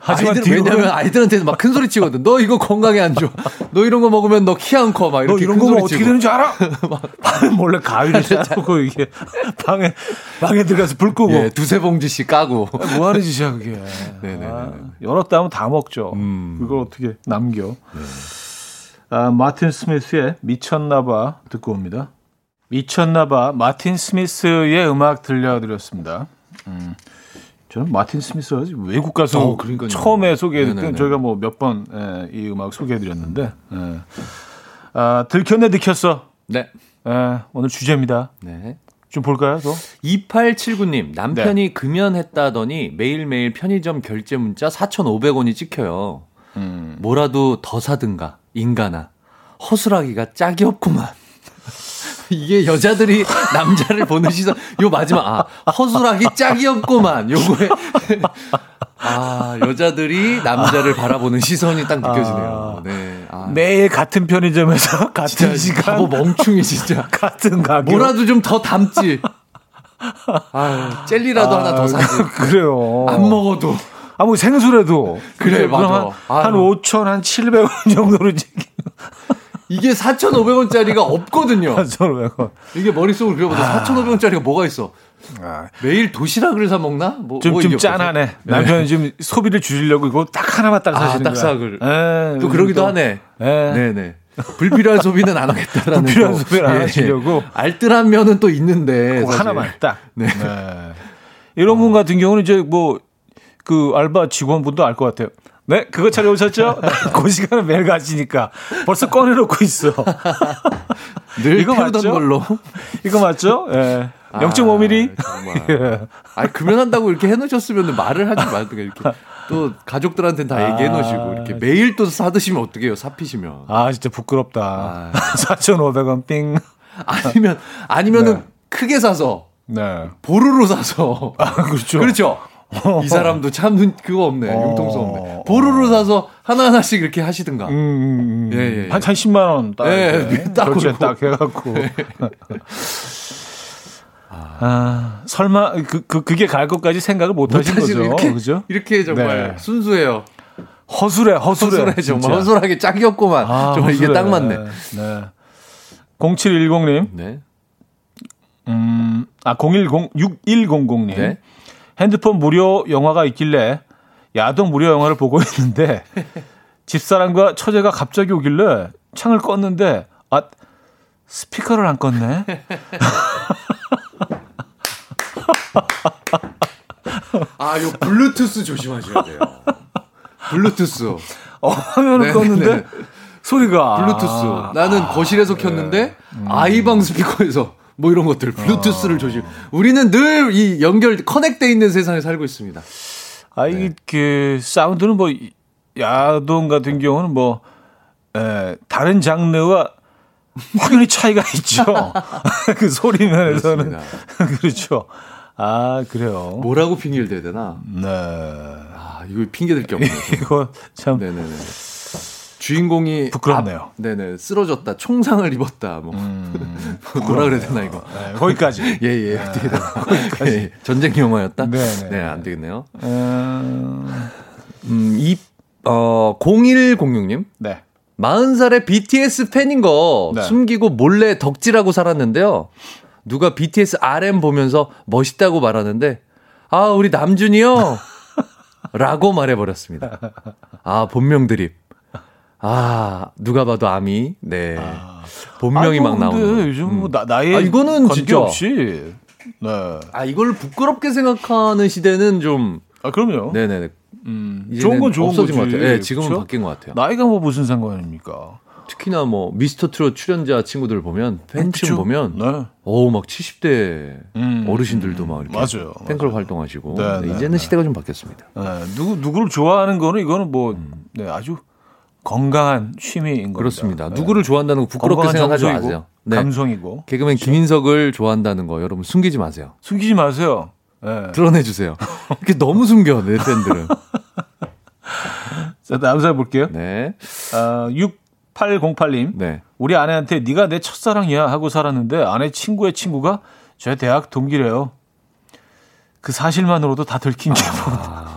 하지만 아이들, 왜냐면 아이들한테는 막 큰 소리 치거든. 너 이거 건강에 안 좋아. 너 이런 거 먹으면 너 키 안 커. 막너 이렇게 이런 큰 거면 어떻게 치고. 되는지 알아? 몰래 가위를 자르고 이게 방에 방에 들어가서 불 끄고 예, 두세 봉지씩 까고. 뭐 하는 짓이야 그게. 네네네. 아, 열었다 하면 다 먹죠. 음. 그걸 어떻게 남겨? 아, 마틴 스미스의 미쳤나봐 듣고 옵니다. 미쳤나봐 마틴 스미스의 음악 들려드렸습니다. 음, 저는 마틴 스미스가 외국 가수 어, 그러니까요. 처음에 네네네. 저희가 뭐 몇 번 이 음악 소개해드렸는데 예. 아, 들켰네 들켰어. 네. 예, 오늘 주제입니다. 네. 좀 볼까요, 또? 2879님, 남편이 금연했다더니 매일매일 편의점 결제 문자 4,500원이 찍혀요. 음. 뭐라도 더 사든가 인간아 허술하기가 짝이 없구만. 이게 여자들이 남자를 보는 시선, 요 마지막, 아, 허술하기 짝이 없구만. 요거에. 아, 여자들이 남자를 바라보는 시선이 딱 느껴지네요. 네. 아, 매일 같은 편의점에서 같은 시간 바보 멍충이 진짜. 같은 가격. 뭐라도 좀 더 담지. 아, 젤리라도 하나 더 사지. 그래요. 안 먹어도. 아, 뭐 생수라도. 그래, 그럼 맞아. 한, 한 아유. 5천, 한 700원 정도로 이게 4,500원짜리가 없거든요. 4,500원. 이게 머릿속으로 그려보다 4,500원짜리가 뭐가 있어? 아, 매일 도시락을 사 먹나? 뭐, 좀, 뭐좀 짠하네. 없어서. 남편이 지금 소비를 줄이려고 이거 딱 하나만 딱 아, 사시는 딱 거야. 사글. 예, 또 그러기도 또, 하네. 예. 네네. 불필요한 소비는 안 하겠다라는. 불필요한 또, 소비를 안 예, 하시려고. 알뜰한 면은 또 있는데. 하나만 딱. 네. 네. 이런 분 같은 경우는 이제 뭐 그 알바 직원분도 알 것 같아요. 네, 그거 찾아오셨죠? 그 시간에 매일 가시니까 벌써 꺼내놓고 있어. 늘 이거 맞죠? 걸로. 이거 맞죠? 예. 0.5mm? 아, 정말. 아, 금연한다고 이렇게 해놓으셨으면 말을 하지 말든가 이렇게. 또 가족들한테는 다 얘기해 놓으시고 이렇게 매일 또 사드시면 어떡해요 사피시면 아, 진짜 부끄럽다. 4,500원 삥. 아니면 아니면은 네. 크게 사서 네. 보루로 사서 그렇죠. 그렇죠. 이 사람도 참 눈, 그거 없네. 어. 융통성 없네. 보루로 사서 하나하나씩 이렇게 하시든가. 음, 음, 음. 예, 예, 예. 한, 한 10만원 딱. 예, 이렇게 딱. 딱 해갖고. 아, 설마, 그, 그, 그게 갈 것까지 생각을 못 하신 사실 거죠. 이렇게, 그죠? 이렇게 정말 네. 순수해요. 허술해, 허술해. 허술해, 정말. 허술하게 짝이 없구만. 아, 정말 이게 허술해. 딱 맞네. 네. 0710님, 네. 음, 아, 010, 6100님. 네. 핸드폰 무료 영화가 있길래 야동 무료 영화를 보고 있는데 집사람과 처제가 갑자기 오길래 창을 껐는데 아 스피커를 안 껐네. 아, 요 블루투스 조심하셔야 돼요. 블루투스. 어, 화면을 네, 껐는데 네. 소리가 블루투스. 아, 나는 거실에서 켰는데 음. 아이방 스피커에서 뭐 이런 것들 블루투스를 조심. 우리는 늘 이 연결 커넥돼 있는 세상에 살고 있습니다. 아 이게 그 사운드는 뭐 야동 같은 경우는 뭐 에, 다른 장르와 확연히 차이가 있죠. 그 소리 면에서는. 그렇죠. 아 그래요. 뭐라고 핑계를 대야 되나? 네. 아, 이거 핑계 댈게 없네요. 이거 참 네네네. 주인공이 부끄럽네요. 앞- 네네 쓰러졌다, 총상을 입었다, 뭐 뭐라 그래야 되나 이거. 네, 거기까지. 예예. 어떻게 되나. 예, 예. 전쟁 영화였다. 네네. 네, 안 되겠네요. 음, 음, 이 어, 0106님. 네. 40살의 BTS 팬인 거 네. 숨기고 몰래 덕질하고 살았는데요. 누가 BTS RM 보면서 멋있다고 말하는데, 아, 우리 남준이요? 라고 말해버렸습니다. 아, 본명 드립. 아, 누가 봐도 아미. 네. 본명이 아이고, 막 나오는. 요즘 뭐 음. 나, 나의 아, 이거는 진짜. 없이. 네. 아, 이걸 부끄럽게 생각하는 시대는 좀, 아 그럼요. 네네네. 음, 좋은 건 좋은 거지. 것 같아요. 네, 지금은 그렇죠? 바뀐 것 같아요. 나이가 뭐 무슨 상관입니까? 특히나 뭐 미스터 트롯 출연자 친구들 보면 팬층 그쵸? 보면 네. 어우 막 70대 음, 어르신들도 막 이렇게 맞아요, 팬클럽 맞아요. 활동하시고 네, 네, 네, 이제는 네. 시대가 좀 바뀌었습니다. 네, 누구 누구를 좋아하는 거는 이거는 뭐 음. 네, 아주 건강한 취미인 겁니다. 그렇습니다. 네. 누구를 좋아한다는 거 부끄럽게 생각하지 마세요. 네. 감성이고 개그맨 김인석을 좋아한다는 거 여러분 숨기지 마세요. 숨기지 마세요. 네. 드러내 주세요. 이렇게 너무 숨겨 내 팬들은. 자, 다음 사연 볼게요. 네. 아, 6808님. 네. 우리 아내한테 네가 내 첫사랑이야 하고 살았는데 아내 친구의 친구가 제 대학 동기래요. 그 사실만으로도 다 들킨 기분. 아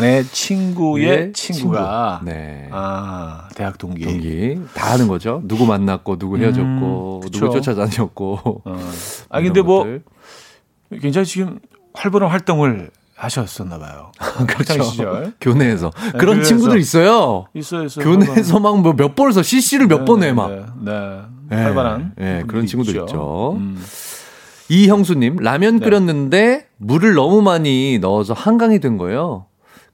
내 친구의 예, 친구가 친구. 네. 아 대학 동기. 동기 다 아는 거죠. 누구 만났고 누구 헤어졌고 음. 누구 쫓아다녔고. 어. 아 근데 뭐 것들. 굉장히 지금 활발한 활동을 하셨었나 봐요. 학창 시절 교내에서 그런 네, 교내에서. 친구들 있어요. 있어 있어. 교내에서 막 뭐몇 번을 써 CC를 몇 번해 막. 네, 네, 네. 활발한 네, 그런 친구들 있죠. 음. 이형수님 라면 네. 끓였는데 물을 너무 많이 넣어서 한강이 된 거예요.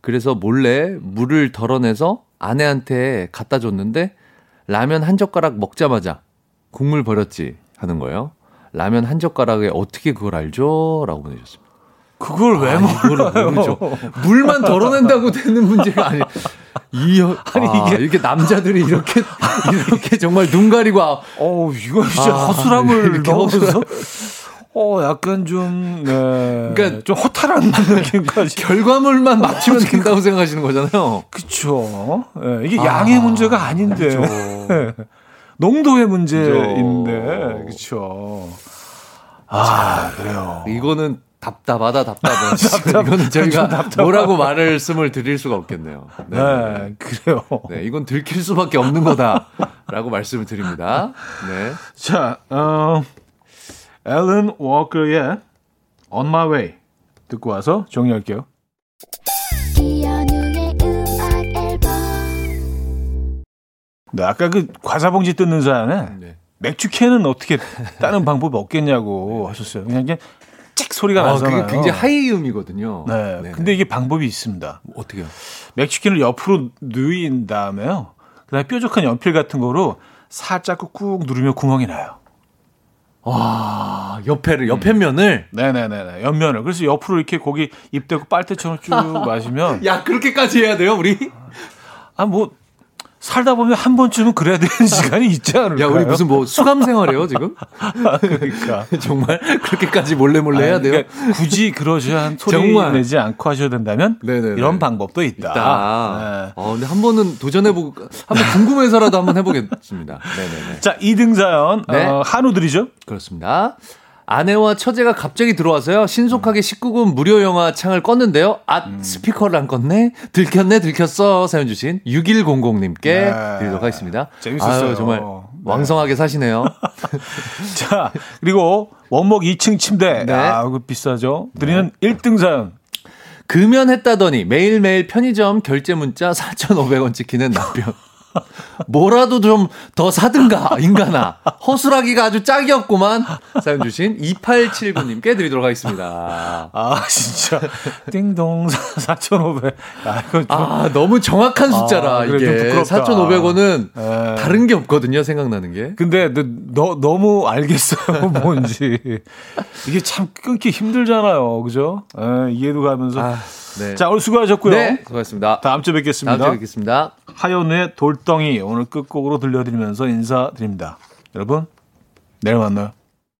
그래서 몰래 물을 덜어내서 아내한테 갖다 줬는데 라면 한 젓가락 먹자마자 국물 버렸지 하는 거예요. 라면 한 젓가락에 어떻게 그걸 알죠? 라고 보내주셨습니다. 그걸 왜 아, 모르죠. 물만 덜어낸다고 되는 문제가 아니. 이 아니 이게 이렇게 남자들이 이렇게 이렇게 정말 눈 가리고 아, 어우, 이거 진짜 아, 허술함을 이렇게 넣어서 허술함. 어, 약간 좀, 네. 그러니까 좀 허탈한 느낌까지. 결과물만 맞추면 된다고 생각하시는 거잖아요. 그쵸. 예, 이게 양의 문제가 아닌데. 그렇죠. 농도의 문제인데. 그쵸. 아, 그래요. 이거는 답답하다 답답해. 이거는 저희가 뭐라고 말을 씀을 드릴 수가 없겠네요. 네. 네, 그래요. 네, 이건 들킬 수밖에 없는 거다라고 말씀을 드립니다. 네. 자, 어, 앨런 워커의 On My Way 듣고 와서 정리할게요. 네, 아까 그 과사봉지 뜯는 사연에 네. 맥주 캔은 어떻게 다른 방법이 없겠냐고 하셨어요. 그냥 이게 찍 소리가 아, 나잖아요. 그게 굉장히 하이음이거든요. 네, 네네. 근데 이게 방법이 있습니다. 어떻게요? 맥주캔을 옆으로 누인 다음에요. 그다음에 뾰족한 연필 같은 거로 살짝 꾹 누르면 구멍이 나요. 아, 옆에를 옆에 면을 네네네네. 옆면을. 그래서 옆으로 이렇게 고기 입 대고 빨대처럼 쭉 마시면 야 그렇게까지 해야 돼요, 우리? 아 뭐 살다 보면 한 번쯤은 그래야 되는 시간이 있지 않을까요? 야, 우리 무슨 뭐 수감 생활해요, 지금? 그러니까. 정말 그렇게까지 몰래 몰래 해야 아니, 돼요? 그러니까 굳이 그러셔야 소리 정말. 내지 않고 하셔야 된다면 네네네. 이런 방법도 있다. 있다. 네. 어, 근데 한 번은 도전해보고, 한번 궁금해서라도 한번 해보겠습니다. 네네네. 자, 2등 사연 네. 어, 한우들이죠. 그렇습니다. 아내와 처제가 갑자기 들어와서요. 신속하게 19금 무료 영화 창을 껐는데요. 아, 스피커를 안 껐네? 들켰네, 들켰어. 사연 주신 6100님께 네. 드리도록 하겠습니다. 재밌었어요. 아유, 정말 네. 왕성하게 사시네요. 자, 그리고 원목 2층 침대. 네. 아, 그 비싸죠. 드리는 1등 사연. 금연했다더니 매일매일 편의점 결제 문자 4,500원 찍히는 남편. 뭐라도 좀 더 사든가, 인간아. 허술하기가 아주 짝이 없구만. 사연 주신 2879님께 드리도록 하겠습니다. 아, 진짜. 띵동 4,500. 아, 이거 좀. 아, 너무 정확한 숫자라, 아, 그래, 좀 이게. 부끄럽다. 4,500원은 예. 다른 게 없거든요, 생각나는 게. 근데 너, 너, 너무 알겠어요, 뭔지. 이게 참 끊기 힘들잖아요. 그죠? 예, 이해도 가면서. 아, 네. 자, 오늘 수고하셨고요. 네, 수고하셨습니다. 다음 주에 뵙겠습니다. 다음 주에 뵙겠습니다. 하연의 돌덩이 오늘 끝곡으로 들려드리면서 인사드립니다. 여러분, 내일 만나요.